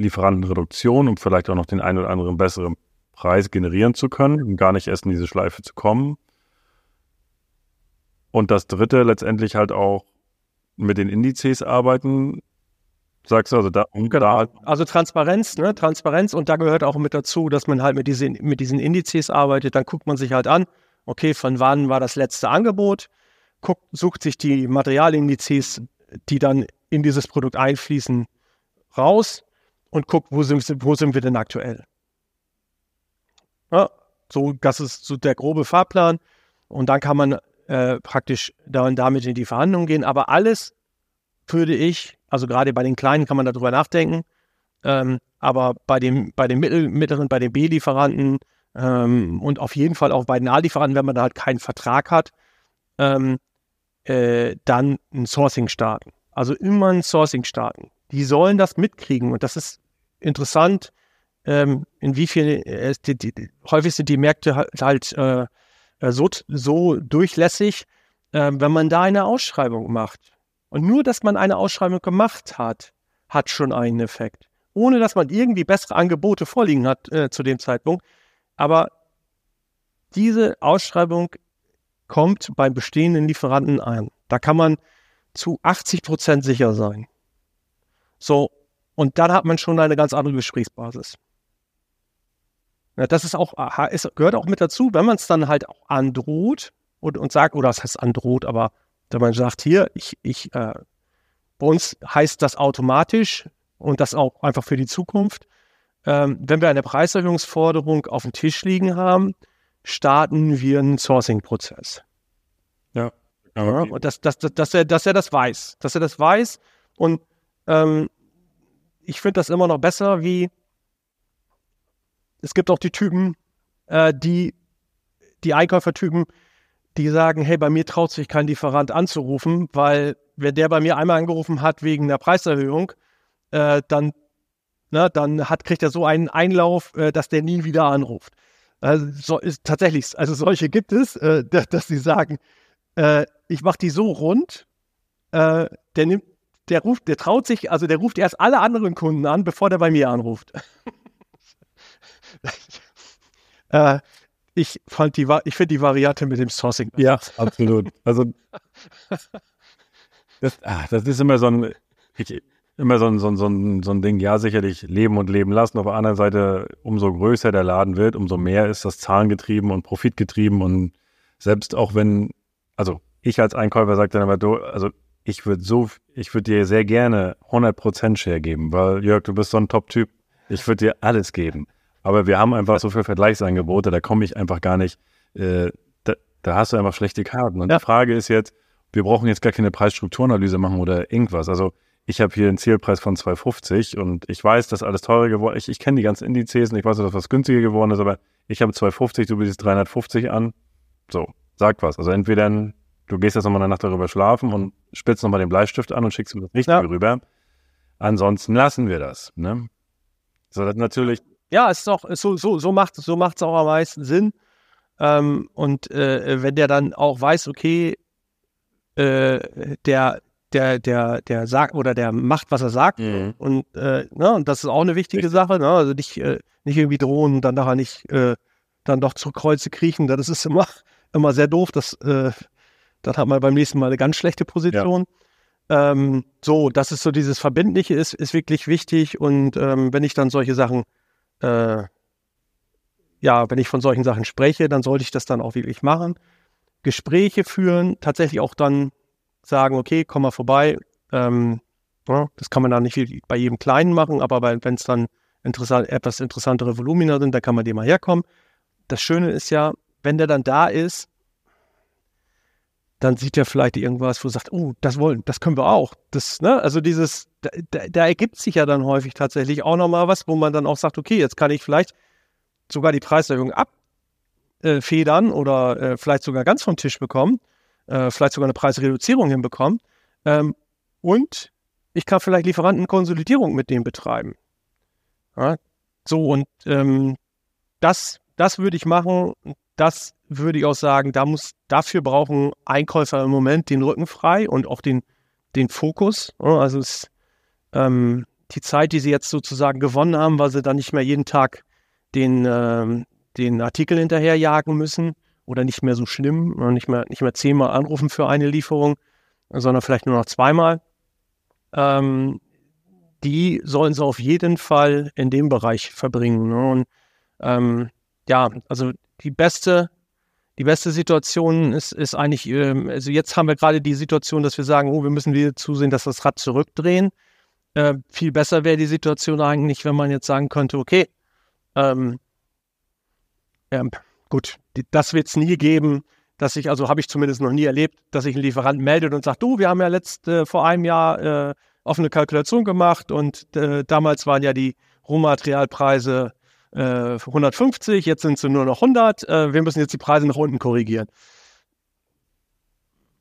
Lieferantenreduktion, um vielleicht auch noch den einen oder anderen besseren Preis generieren zu können, um gar nicht erst in diese Schleife zu kommen. Und das dritte letztendlich halt auch mit den Indizes arbeiten. Sagst du also da, genau. da Also Transparenz, ne? Transparenz und da gehört auch mit dazu, dass man halt mit diesen, mit diesen Indizes arbeitet. Dann guckt man sich halt an, okay, von wann war das letzte Angebot, guckt, sucht sich die Materialindizes, die dann in dieses Produkt einfließen, raus und guckt, wo sind, wo sind wir denn aktuell. Ja, so, das ist so der grobe Fahrplan. Und dann kann man äh, praktisch da, damit in die Verhandlungen gehen. Aber alles würde ich, also gerade bei den Kleinen kann man darüber nachdenken, ähm, aber bei dem, bei den Mittel, mittleren, bei den B-Lieferanten ähm, und auf jeden Fall auch bei den A-Lieferanten, wenn man da halt keinen Vertrag hat, ähm, äh, dann ein Sourcing starten. Also immer ein Sourcing starten. Die sollen das mitkriegen und das ist interessant, ähm, in wie viel, äh, die, die, häufig sind die Märkte halt, halt äh, äh, so, so durchlässig, äh, wenn man da eine Ausschreibung macht. Und nur, dass man eine Ausschreibung gemacht hat, hat schon einen Effekt. Ohne dass man irgendwie bessere Angebote vorliegen hat äh, zu dem Zeitpunkt. Aber diese Ausschreibung kommt beim bestehenden Lieferanten ein. Da kann man zu 80 Prozent sicher sein. So, und dann hat man schon eine ganz andere Gesprächsbasis. Ja, das ist auch, es gehört auch mit dazu, wenn man es dann halt auch androht und, und sagt, oder das heißt androht, aber wenn man sagt, hier, ich, ich, äh, bei uns heißt das automatisch und das auch einfach für die Zukunft, ähm, wenn wir eine Preiserhöhungsforderung auf dem Tisch liegen haben, starten wir einen Sourcing-Prozess. Ja. ja. Und dass, dass, dass, dass, er, dass er das weiß, dass er das weiß und ähm, ich finde das immer noch besser, wie es gibt auch die Typen, äh, die, die Einkäufertypen, die sagen, hey, bei mir traut sich kein Lieferant anzurufen, weil wenn der bei mir einmal angerufen hat wegen der Preiserhöhung, äh, dann, na, dann hat, kriegt er so einen Einlauf, äh, dass der nie wieder anruft. Also, so ist tatsächlich, also solche gibt es, äh, dass, dass sie sagen, äh, ich mache die so rund, äh, der nimmt, der ruft, der traut sich, also der ruft erst alle anderen Kunden an, bevor der bei mir anruft. äh, ich fand die, ich finde die Variante mit dem Sourcing. Ja, absolut. Also das, ach, das ist immer so ein, ich, immer so ein, so, ein, so, ein, so ein Ding, ja, sicherlich leben und leben lassen. Auf der anderen Seite, umso größer der Laden wird, umso mehr ist das zahlengetrieben und profitgetrieben. Und selbst auch wenn, also ich als Einkäufer sage dann aber, du, also ich würde so, ich würde dir sehr gerne 100% Share geben, weil Jörg, du bist so ein Top-Typ. Ich würde dir alles geben. Aber wir haben einfach so viele Vergleichsangebote, da komme ich einfach gar nicht, äh, da, da, hast du einfach schlechte Karten. Und ja. die Frage ist jetzt, wir brauchen jetzt gar keine Preisstrukturanalyse machen oder irgendwas. Also ich habe hier einen Zielpreis von 2,50 und ich weiß, dass alles teurer geworden ist. Ich, ich kenne die ganzen Indizes und ich weiß, dass was günstiger geworden ist, aber ich habe 2,50, du bietest 350 an. So, sag was. Also entweder du gehst jetzt nochmal eine Nacht darüber schlafen und spitzt nochmal den Bleistift an und schickst mir das Richtige ja. rüber. Ansonsten lassen wir das. Ne? So, das natürlich ja, es ist auch, so, so, so macht es so macht's auch am meisten Sinn. Ähm, und äh, wenn der dann auch weiß, okay, äh, der, der, der, der sagt oder der macht, was er sagt. Mhm. Und, äh, ne, und das ist auch eine wichtige Richtig. Sache. Ne? Also nicht, äh, nicht irgendwie drohen und dann nachher nicht äh, dann doch zu Kreuze kriechen. Das ist immer, immer sehr doof. Das, äh, dann hat man beim nächsten Mal eine ganz schlechte Position. Ja. Ähm, so, das ist so dieses Verbindliche ist, ist wirklich wichtig. Und ähm, wenn ich dann solche Sachen äh, ja, wenn ich von solchen Sachen spreche, dann sollte ich das dann auch wirklich machen. Gespräche führen, tatsächlich auch dann sagen, okay, komm mal vorbei. Ähm, ja, das kann man dann nicht bei jedem Kleinen machen, aber wenn es dann interessant, etwas interessantere Volumina sind, dann kann man dem mal herkommen. Das Schöne ist ja, wenn der dann da ist, dann sieht er vielleicht irgendwas, wo er sagt, oh, das wollen, das können wir auch. Das, ne, also dieses, da, da, da ergibt sich ja dann häufig tatsächlich auch nochmal was, wo man dann auch sagt, okay, jetzt kann ich vielleicht sogar die Preiserhöhung abfedern oder äh, vielleicht sogar ganz vom Tisch bekommen, äh, vielleicht sogar eine Preisreduzierung hinbekommen. Ähm, und ich kann vielleicht Lieferantenkonsolidierung mit dem betreiben. Ja, so, und ähm, das, das würde ich machen. Das würde ich auch sagen, da muss, dafür brauchen Einkäufer im Moment den Rücken frei und auch den, den Fokus. Also es, ähm, die Zeit, die sie jetzt sozusagen gewonnen haben, weil sie dann nicht mehr jeden Tag den, ähm, den Artikel hinterherjagen müssen oder nicht mehr so schlimm, nicht mehr, nicht mehr zehnmal anrufen für eine Lieferung, sondern vielleicht nur noch zweimal. Ähm, die sollen sie auf jeden Fall in dem Bereich verbringen. Ne? Und ähm, ja, also die beste, die beste Situation ist, ist eigentlich, ähm, also jetzt haben wir gerade die Situation, dass wir sagen, oh, wir müssen wieder zusehen, dass das Rad zurückdrehen. Äh, viel besser wäre die Situation eigentlich, wenn man jetzt sagen könnte, okay, ähm, ähm, gut, die, das wird es nie geben, dass ich, also habe ich zumindest noch nie erlebt, dass sich ein Lieferant meldet und sagt, du, wir haben ja letzt äh, vor einem Jahr äh, offene Kalkulation gemacht und äh, damals waren ja die Rohmaterialpreise äh, 150, jetzt sind sie nur noch 100, äh, wir müssen jetzt die Preise nach unten korrigieren.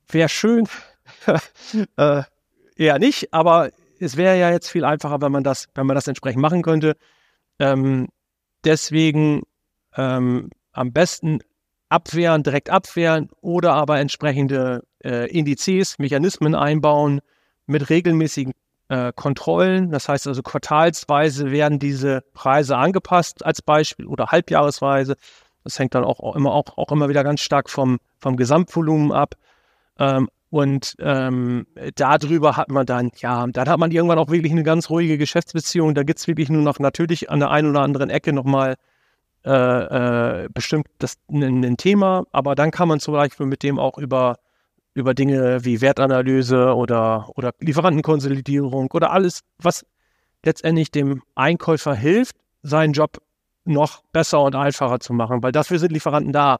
Wäre schön, äh, eher nicht, aber es wäre ja jetzt viel einfacher, wenn man das, wenn man das entsprechend machen könnte. Ähm, deswegen ähm, am besten abwehren, direkt abwehren oder aber entsprechende äh, Indizes, Mechanismen einbauen mit regelmäßigen äh, Kontrollen. Das heißt also quartalsweise werden diese Preise angepasst als Beispiel oder halbjahresweise. Das hängt dann auch, auch immer auch, auch immer wieder ganz stark vom, vom Gesamtvolumen ab. Ähm, und ähm, darüber hat man dann, ja, dann hat man irgendwann auch wirklich eine ganz ruhige Geschäftsbeziehung. Da gibt es wirklich nur noch natürlich an der einen oder anderen Ecke nochmal äh, äh, bestimmt das, ein, ein, Thema, aber dann kann man zum Beispiel mit dem auch über, über Dinge wie Wertanalyse oder, oder Lieferantenkonsolidierung oder alles, was letztendlich dem Einkäufer hilft, seinen Job noch besser und einfacher zu machen, weil dafür sind Lieferanten da.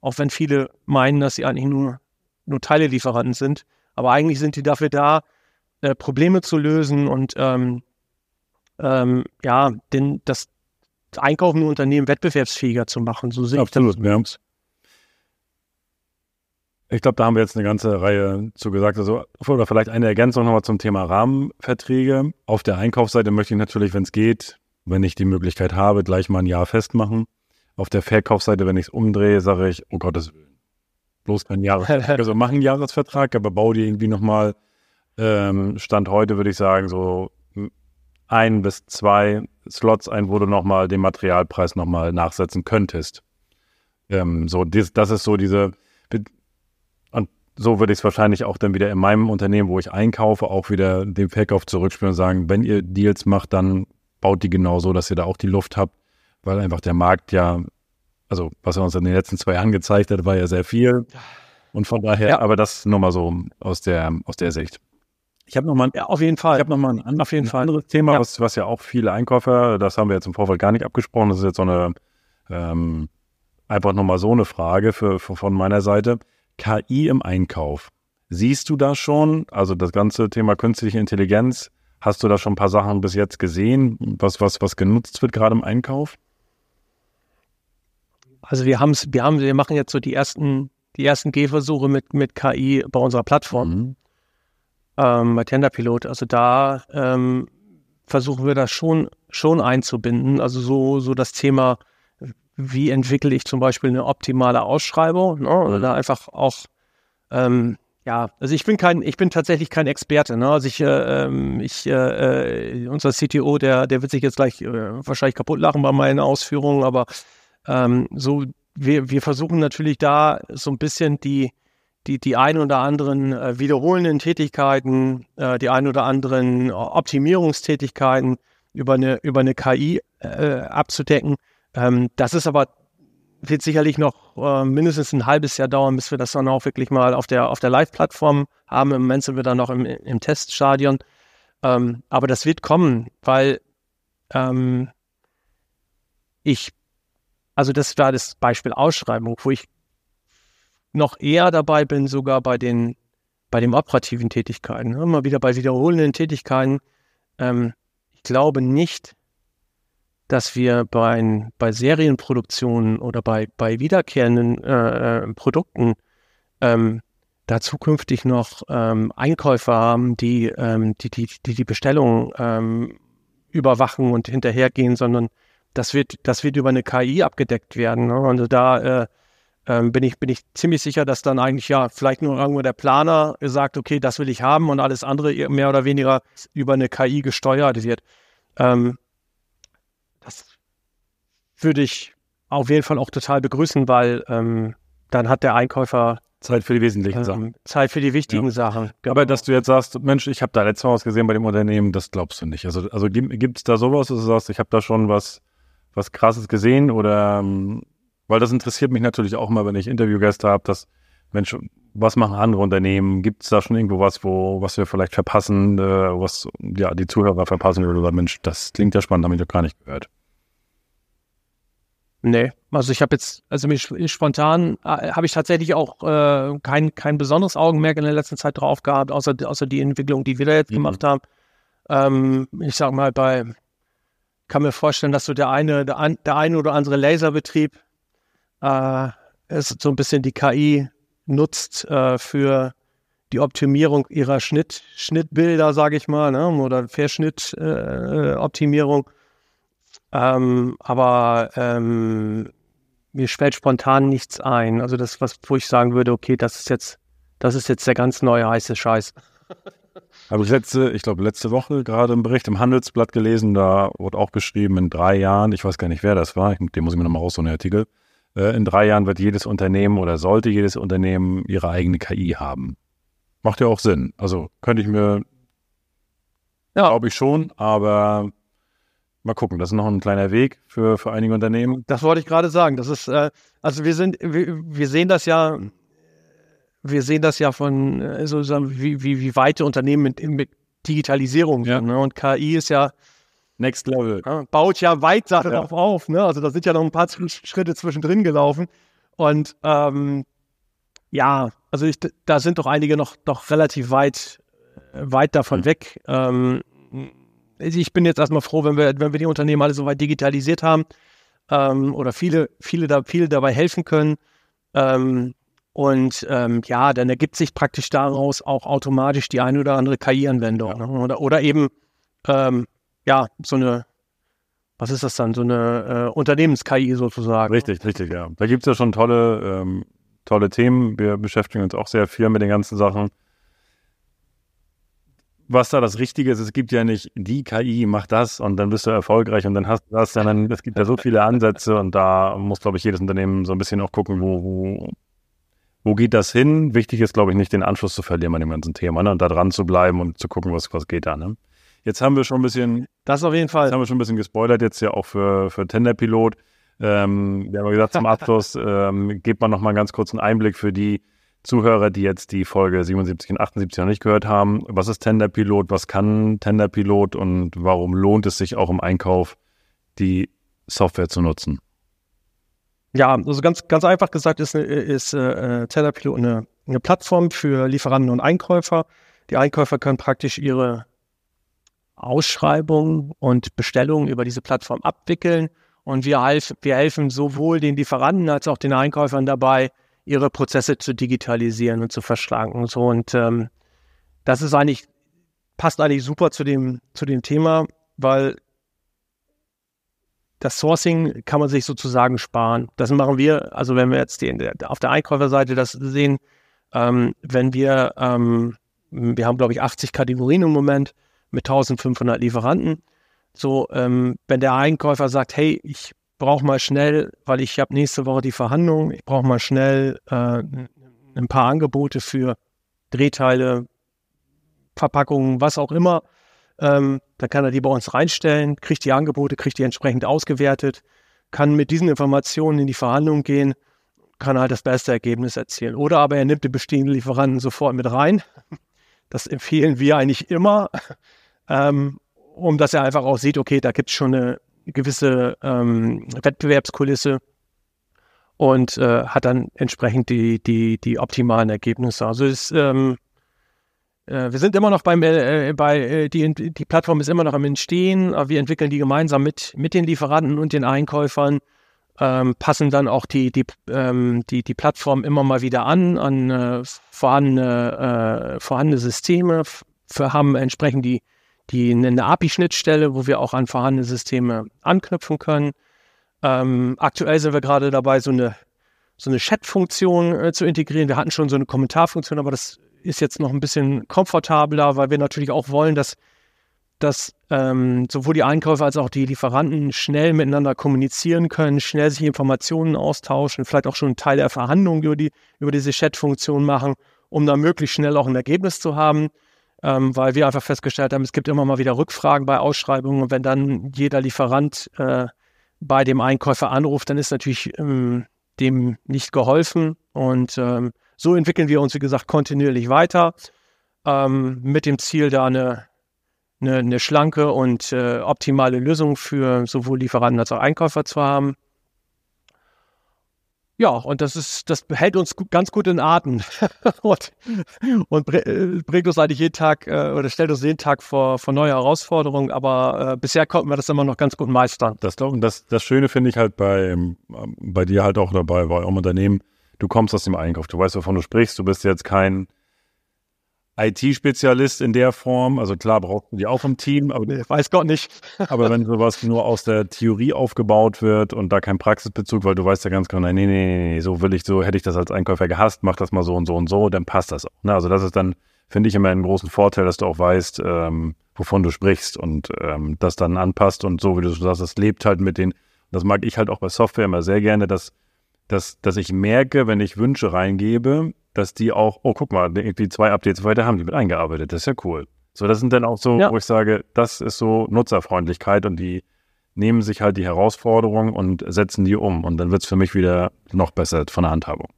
Auch wenn viele meinen, dass sie eigentlich nur nur Teilelieferanten sind. Aber eigentlich sind die dafür da, äh, Probleme zu lösen und ähm, ähm, ja, den, das einkaufende Unternehmen wettbewerbsfähiger zu machen. So sehe Absolut, ich das. Ich glaube, da haben wir jetzt eine ganze Reihe zu gesagt. Also, oder vielleicht eine Ergänzung nochmal zum Thema Rahmenverträge. Auf der Einkaufsseite möchte ich natürlich, wenn es geht, wenn ich die Möglichkeit habe, gleich mal ein Jahr festmachen. Auf der Verkaufsseite, wenn ich es umdrehe, sage ich, oh Gottes Willen bloß kein Jahresvertrag. also mach einen Jahresvertrag, aber bau dir irgendwie nochmal, ähm, Stand heute würde ich sagen, so ein bis zwei Slots ein, wo du nochmal den Materialpreis nochmal nachsetzen könntest. Ähm, so, das, das ist so diese, so würde ich es wahrscheinlich auch dann wieder in meinem Unternehmen, wo ich einkaufe, auch wieder den Verkauf zurückspielen und sagen, wenn ihr Deals macht, dann baut die genau so, dass ihr da auch die Luft habt, weil einfach der Markt ja also was er uns in den letzten zwei Jahren gezeigt hat, war ja sehr viel. Und von daher, ja. aber das nur mal so aus der, aus der Sicht. Ich habe nochmal, ja, auf jeden Fall. Ich habe nochmal ein, auf jeden ein Fall. anderes Thema, ja. was, was ja auch viele Einkäufer, das haben wir jetzt im Vorfeld gar nicht abgesprochen, das ist jetzt so eine, ähm, einfach nochmal so eine Frage für, von meiner Seite. KI im Einkauf. Siehst du da schon, also das ganze Thema künstliche Intelligenz, hast du da schon ein paar Sachen bis jetzt gesehen, was, was, was genutzt wird gerade im Einkauf? Also wir haben es, wir haben, wir machen jetzt so die ersten, die ersten Gehversuche mit, mit KI bei unserer Plattform. Mhm. Ähm, bei Tenderpilot. Also da ähm, versuchen wir das schon, schon einzubinden. Also so, so das Thema, wie entwickle ich zum Beispiel eine optimale Ausschreibung, ne? oder da einfach auch ähm, ja, also ich bin kein, ich bin tatsächlich kein Experte. Ne? Also ich, äh, ähm, ich, äh, äh unser CTO, der, der wird sich jetzt gleich äh, wahrscheinlich kaputt lachen bei meinen Ausführungen, aber ähm, so, wir, wir versuchen natürlich da so ein bisschen die, die, die ein oder anderen äh, wiederholenden Tätigkeiten, äh, die ein oder anderen Optimierungstätigkeiten über eine, über eine KI äh, abzudecken. Ähm, das ist aber, wird sicherlich noch äh, mindestens ein halbes Jahr dauern, bis wir das dann auch wirklich mal auf der, auf der Live-Plattform haben. Im Moment sind wir dann noch im, im Teststadion. Ähm, aber das wird kommen, weil ähm, ich also das war das Beispiel Ausschreibung, wo ich noch eher dabei bin, sogar bei den bei den operativen Tätigkeiten. Ne? Immer wieder bei wiederholenden Tätigkeiten. Ähm, ich glaube nicht, dass wir bei, bei Serienproduktionen oder bei, bei wiederkehrenden äh, äh, Produkten ähm, da zukünftig noch ähm, Einkäufer haben, die, ähm, die, die, die, die Bestellung ähm, überwachen und hinterhergehen, sondern das wird, das wird über eine KI abgedeckt werden. Ne? Also da äh, ähm, bin, ich, bin ich ziemlich sicher, dass dann eigentlich ja vielleicht nur irgendwo der Planer sagt, okay, das will ich haben und alles andere mehr oder weniger über eine KI gesteuert wird. Ähm, das würde ich auf jeden Fall auch total begrüßen, weil ähm, dann hat der Einkäufer Zeit für die wesentlichen ähm, Sachen. Zeit für die wichtigen Ja. Sachen. Aber dass du jetzt sagst, Mensch, ich habe da letztes Mal was gesehen bei dem Unternehmen, das glaubst du nicht. Also, also gibt es da sowas, dass du sagst, ich habe da schon was, was Krasses gesehen oder ähm, weil das interessiert mich natürlich auch mal, wenn ich Interviewgäste habe, dass Mensch, was machen andere Unternehmen? Gibt es da schon irgendwo was, wo was wir vielleicht verpassen, äh, was ja die Zuhörer verpassen oder Mensch, das klingt ja spannend, habe ich doch gar nicht gehört. Nee, also ich habe jetzt, also mich spontan äh, habe ich tatsächlich auch äh, kein, kein besonderes Augenmerk in der letzten Zeit drauf gehabt, außer, außer die Entwicklung, die wir da jetzt Mhm. gemacht haben. Ähm, ich sag mal, bei kann mir vorstellen, dass so der eine, der, ein, der eine oder andere Laserbetrieb äh, ist so ein bisschen die KI nutzt äh, für die Optimierung ihrer Schnitt, Schnittbilder, sage ich mal, ne? oder Verschnittoptimierung. Äh, Optimierung. Ähm, aber ähm, mir fällt spontan nichts ein. Also das, was, wo ich sagen würde, okay, das ist jetzt, das ist jetzt der ganz neue heiße Scheiß. Habe ich letzte, ich glaube letzte Woche gerade einen Bericht im Handelsblatt gelesen, da wurde auch geschrieben, in drei Jahren, ich weiß gar nicht, wer das war, den muss ich mir nochmal raus, so einen Artikel, äh, in drei Jahren wird jedes Unternehmen oder sollte jedes Unternehmen ihre eigene KI haben. Macht ja auch Sinn. Also könnte ich mir, Ja. glaube ich schon, aber mal gucken, das ist noch ein kleiner Weg für, für einige Unternehmen. Das wollte ich gerade sagen. Das ist, äh, also wir sind, wir, wir sehen das ja, wir sehen das ja von äh, sozusagen, wie, wie, wie weite Unternehmen mit, mit Digitalisierung Ja. sind. Ne? Und KI ist ja, Next Level. ja, baut ja weit darauf auf. Ne? Also da sind ja noch ein paar Sch- Schritte zwischendrin gelaufen. Und ähm, ja, also ich, da sind doch einige noch, noch relativ weit, äh, weit davon Mhm. weg. Ähm, ich bin jetzt erstmal froh, wenn wir, wenn wir die Unternehmen alle so weit digitalisiert haben ähm, oder viele, viele, da, viele dabei helfen können. Ähm, und ähm, ja, dann ergibt sich praktisch daraus auch automatisch die eine oder andere KI-Anwendung. Ja. Ne? Oder, oder eben ähm, ja, so eine, was ist das dann, so eine äh, Unternehmens-KI sozusagen. Richtig, richtig, ja. Da gibt es ja schon tolle, ähm, tolle Themen. Wir beschäftigen uns auch sehr viel mit den ganzen Sachen. Was da das Richtige ist, es gibt ja nicht die KI, mach das und dann bist du erfolgreich und dann hast du das, sondern es gibt ja so viele Ansätze und da muss, glaube ich, jedes Unternehmen so ein bisschen auch gucken, wo, wo, wo geht das hin. Wichtig ist, glaube ich, nicht den Anschluss zu verlieren an dem ganzen Thema ne? und da dran zu bleiben und zu gucken, was, was geht da. Ne? Jetzt haben wir schon ein bisschen Das auf jeden Fall. Jetzt haben wir schon ein bisschen gespoilert, jetzt ja auch für, für Tenderpilot. Ähm, wir haben ja gesagt, zum Abschluss ähm, gibt man noch mal einen ganz kurzen Einblick für die Zuhörer, die jetzt die Folge 77 und 78 noch nicht gehört haben. Was ist Tenderpilot? Was kann Tenderpilot? Und warum lohnt es sich auch im Einkauf, die Software zu nutzen? Ja, also ganz, ganz einfach gesagt ist, ist äh, Tellerpilot eine, eine Plattform für Lieferanten und Einkäufer. Die Einkäufer können praktisch ihre Ausschreibungen und Bestellungen über diese Plattform abwickeln. Und wir, helf, wir helfen sowohl den Lieferanten als auch den Einkäufern dabei, ihre Prozesse zu digitalisieren und zu verschlanken. So, und ähm, das ist eigentlich, passt eigentlich super zu dem, zu dem Thema, weil das Sourcing kann man sich sozusagen sparen. Das machen wir, also wenn wir jetzt die, auf der Einkäuferseite das sehen, ähm, wenn wir, ähm, wir haben glaube ich 80 Kategorien im Moment mit 1500 Lieferanten. So, ähm, wenn der Einkäufer sagt, hey, ich brauche mal schnell, weil ich habe nächste Woche die Verhandlung, ich brauche mal schnell äh, ein paar Angebote für Drehteile, Verpackungen, was auch immer, ähm, dann kann er die bei uns reinstellen, kriegt die Angebote, kriegt die entsprechend ausgewertet, kann mit diesen Informationen in die Verhandlung gehen, kann halt das beste Ergebnis erzielen. Oder aber er nimmt den bestehenden Lieferanten sofort mit rein. Das empfehlen wir eigentlich immer, ähm, um dass er einfach auch sieht, okay, da gibt es schon eine gewisse ähm, Wettbewerbskulisse und äh, hat dann entsprechend die, die, die optimalen Ergebnisse. Also es ähm, äh, wir sind immer noch beim, äh, bei, äh, die, die Plattform ist immer noch am Entstehen, aber wir entwickeln die gemeinsam mit, mit den Lieferanten und den Einkäufern, ähm, passen dann auch die, die, ähm, die, die Plattform immer mal wieder an, an äh, vorhandene, äh, vorhandene Systeme, haben entsprechend die, die eine API-Schnittstelle, wo wir auch an vorhandene Systeme anknüpfen können. Ähm, aktuell sind wir gerade dabei, so eine, so eine Chat-Funktion äh, zu integrieren. Wir hatten schon so eine Kommentarfunktion, aber das ist jetzt noch ein bisschen komfortabler, weil wir natürlich auch wollen, dass dass ähm, sowohl die Einkäufer als auch die Lieferanten schnell miteinander kommunizieren können, schnell sich Informationen austauschen, vielleicht auch schon einen Teil der Verhandlungen über, die, über diese Chat-Funktion machen, um dann möglichst schnell auch ein Ergebnis zu haben, ähm, weil wir einfach festgestellt haben, es gibt immer mal wieder Rückfragen bei Ausschreibungen und wenn dann jeder Lieferant äh, bei dem Einkäufer anruft, dann ist natürlich ähm, dem nicht geholfen und ähm, so entwickeln wir uns, wie gesagt, kontinuierlich weiter ähm, mit dem Ziel, da eine eine, eine schlanke und äh, optimale Lösung für sowohl Lieferanten als auch Einkäufer zu haben. Ja, und das ist, das hält uns ganz gut in Atem und, und äh, bringt uns eigentlich jeden Tag äh, oder stellt uns jeden Tag vor, vor neue Herausforderungen. Aber äh, bisher konnten wir das immer noch ganz gut meistern. Das, das, das Schöne finde ich halt bei, ähm, bei dir halt auch dabei, bei eurem Unternehmen. Du kommst aus dem Einkauf, du weißt, wovon du sprichst. Du bist jetzt kein IT-Spezialist in der Form. Also klar braucht man die auch im Team, aber weiß Gott nicht. aber wenn sowas nur aus der Theorie aufgebaut wird und da kein Praxisbezug, weil du weißt ja ganz genau, nee, nee, nee, nee, so will ich, so hätte ich das als Einkäufer gehasst, mach das mal so und so und so, dann passt das auch. Ne? Also das ist dann, finde ich immer einen großen Vorteil, dass du auch weißt, ähm, wovon du sprichst und ähm, das dann anpasst und so, wie du sagst, das lebt halt mit den, das mag ich halt auch bei Software immer sehr gerne, dass, dass, dass ich merke, wenn ich Wünsche reingebe, dass die auch, oh, guck mal, die zwei Updates weiter haben die mit eingearbeitet. Das ist ja cool. So, das sind dann auch so, ja. wo ich sage, das ist so Nutzerfreundlichkeit und die nehmen sich halt die Herausforderung und setzen die um. Und dann wird es für mich wieder noch besser von der Handhabung.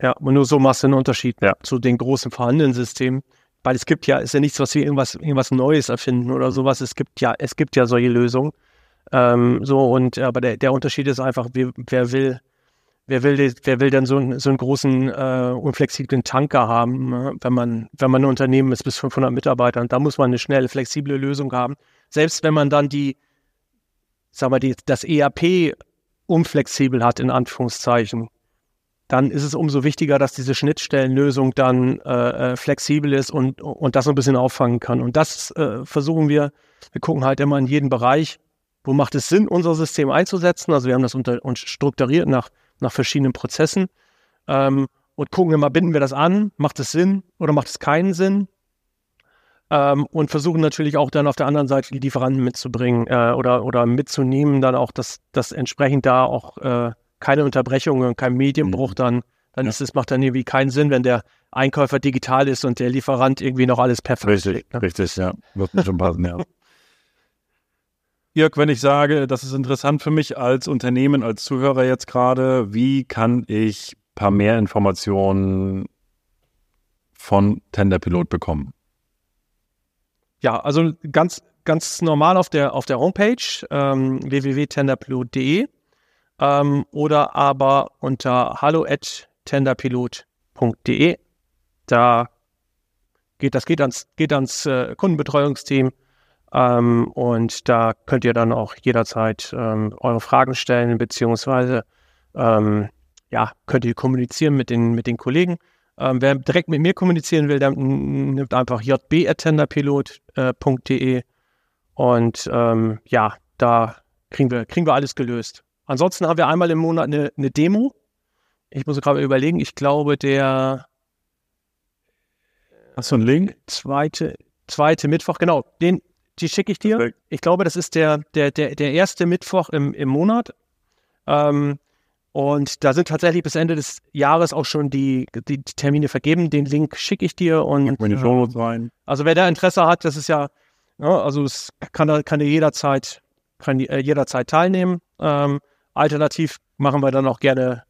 Ja, und nur so machst du einen Unterschied ja. zu den großen vorhandenen Systemen. Weil es gibt ja, ist ja nichts, was wir irgendwas, irgendwas Neues erfinden oder sowas. Es gibt ja, es gibt ja solche Lösungen. Ähm, so, und aber der, der Unterschied ist einfach, wer, wer will wer will, wer will denn so, einen, so einen großen, äh, unflexiblen Tanker haben, ne? wenn man, wenn man ein Unternehmen ist bis 500 Mitarbeitern? Da muss man eine schnelle, flexible Lösung haben. Selbst wenn man dann die, sag mal, die, das ERP unflexibel hat, in Anführungszeichen, dann ist es umso wichtiger, dass diese Schnittstellenlösung dann äh, äh flexibel ist und, und das ein bisschen auffangen kann. Und das äh, versuchen wir, wir gucken halt immer in jeden Bereich, wo macht es Sinn, unser System einzusetzen. Also wir haben das unter, und strukturiert nach nach verschiedenen Prozessen ähm, und gucken immer, binden wir das an, macht es Sinn oder macht es keinen Sinn? Ähm, und versuchen natürlich auch dann auf der anderen Seite die Lieferanten mitzubringen äh, oder, oder mitzunehmen, dann auch, dass, dass entsprechend da auch äh, keine Unterbrechungen, kein Medienbruch mhm. dann, dann ja. ist es, macht dann irgendwie keinen Sinn, wenn der Einkäufer digital ist und der Lieferant irgendwie noch alles perfekt Richtig, legt, ne? richtig, ja. Wird schon passen, ja. Jörg, wenn ich sage, das ist interessant für mich als Unternehmen, als Zuhörer jetzt gerade, wie kann ich ein paar mehr Informationen von Tenderpilot bekommen? Ja, also ganz, ganz normal auf der, auf der Homepage ähm, www.tenderpilot.de ähm, oder aber unter hallo@tenderpilot.de. Da geht das geht ans, geht ans äh, Kundenbetreuungsteam ähm, und da könnt ihr dann auch jederzeit ähm, eure Fragen stellen, beziehungsweise ähm, ja, könnt ihr kommunizieren mit den, mit den Kollegen. Ähm, wer direkt mit mir kommunizieren will, der nimmt einfach jb.tenderpilot.de äh, und ähm, ja, da kriegen wir, kriegen wir alles gelöst. Ansonsten haben wir einmal im Monat eine, eine Demo. Ich muss gerade überlegen, ich glaube, der Hast du einen Link? Zweite, zweite Mittwoch, genau. Den, die schicke ich dir. Perfekt. Ich glaube, das ist der, der, der, der erste Mittwoch im, im Monat. Ähm, und da sind tatsächlich bis Ende des Jahres auch schon die, die Termine vergeben. Den Link schicke ich dir und in die Show rein. Also wer da Interesse hat, das ist ja, ja also es kann, kann jederzeit, kann äh, jederzeit teilnehmen. Ähm, alternativ machen wir dann auch gerne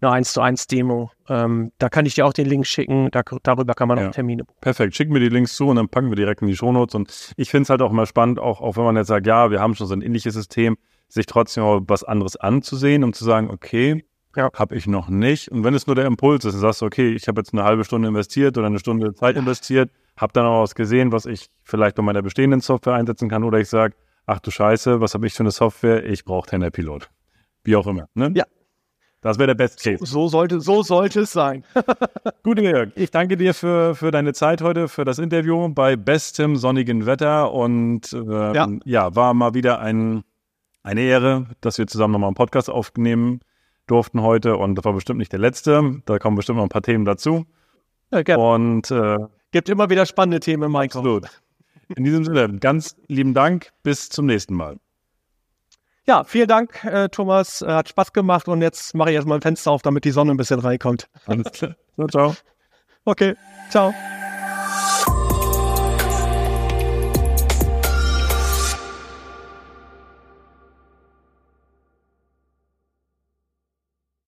eine 1 zu 1 Demo. Ähm, da kann ich dir auch den Link schicken, da, darüber kann man ja. auch Termine buchen. Perfekt, schick mir die Links zu und dann packen wir direkt in die Shownotes. Und ich finde es halt auch immer spannend, auch, auch wenn man jetzt sagt, ja, wir haben schon so ein ähnliches System, sich trotzdem auch was anderes anzusehen, um zu sagen, okay, ja. habe ich noch nicht. Und wenn es nur der Impuls ist, dann sagst du, okay, ich habe jetzt eine halbe Stunde investiert oder eine Stunde Zeit investiert, habe dann auch was gesehen, was ich vielleicht bei meiner bestehenden Software einsetzen kann, oder ich sage, ach du Scheiße, was habe ich für eine Software? Ich brauche Tender Pilot. Wie auch immer. Ne? Ja, das wäre der Best Case. So, so, sollte, so sollte es sein. Gut, Jörg. Ich danke dir für, für deine Zeit heute, für das Interview bei bestem sonnigen Wetter. Und äh, ja. ja. war mal wieder ein, eine Ehre, dass wir zusammen nochmal einen Podcast aufnehmen durften heute. Und das war bestimmt nicht der letzte. Da kommen bestimmt noch ein paar Themen dazu. Ja, gerne. Und äh, gibt immer wieder spannende Themen, Michael. Absolut. In diesem Sinne, ganz lieben Dank. Bis zum nächsten Mal. Ja, vielen Dank, äh, Thomas. Äh, hat Spaß gemacht und jetzt mache ich erstmal ein Fenster auf, damit die Sonne ein bisschen reinkommt. Alles klar. Ciao, ciao. Okay, ciao.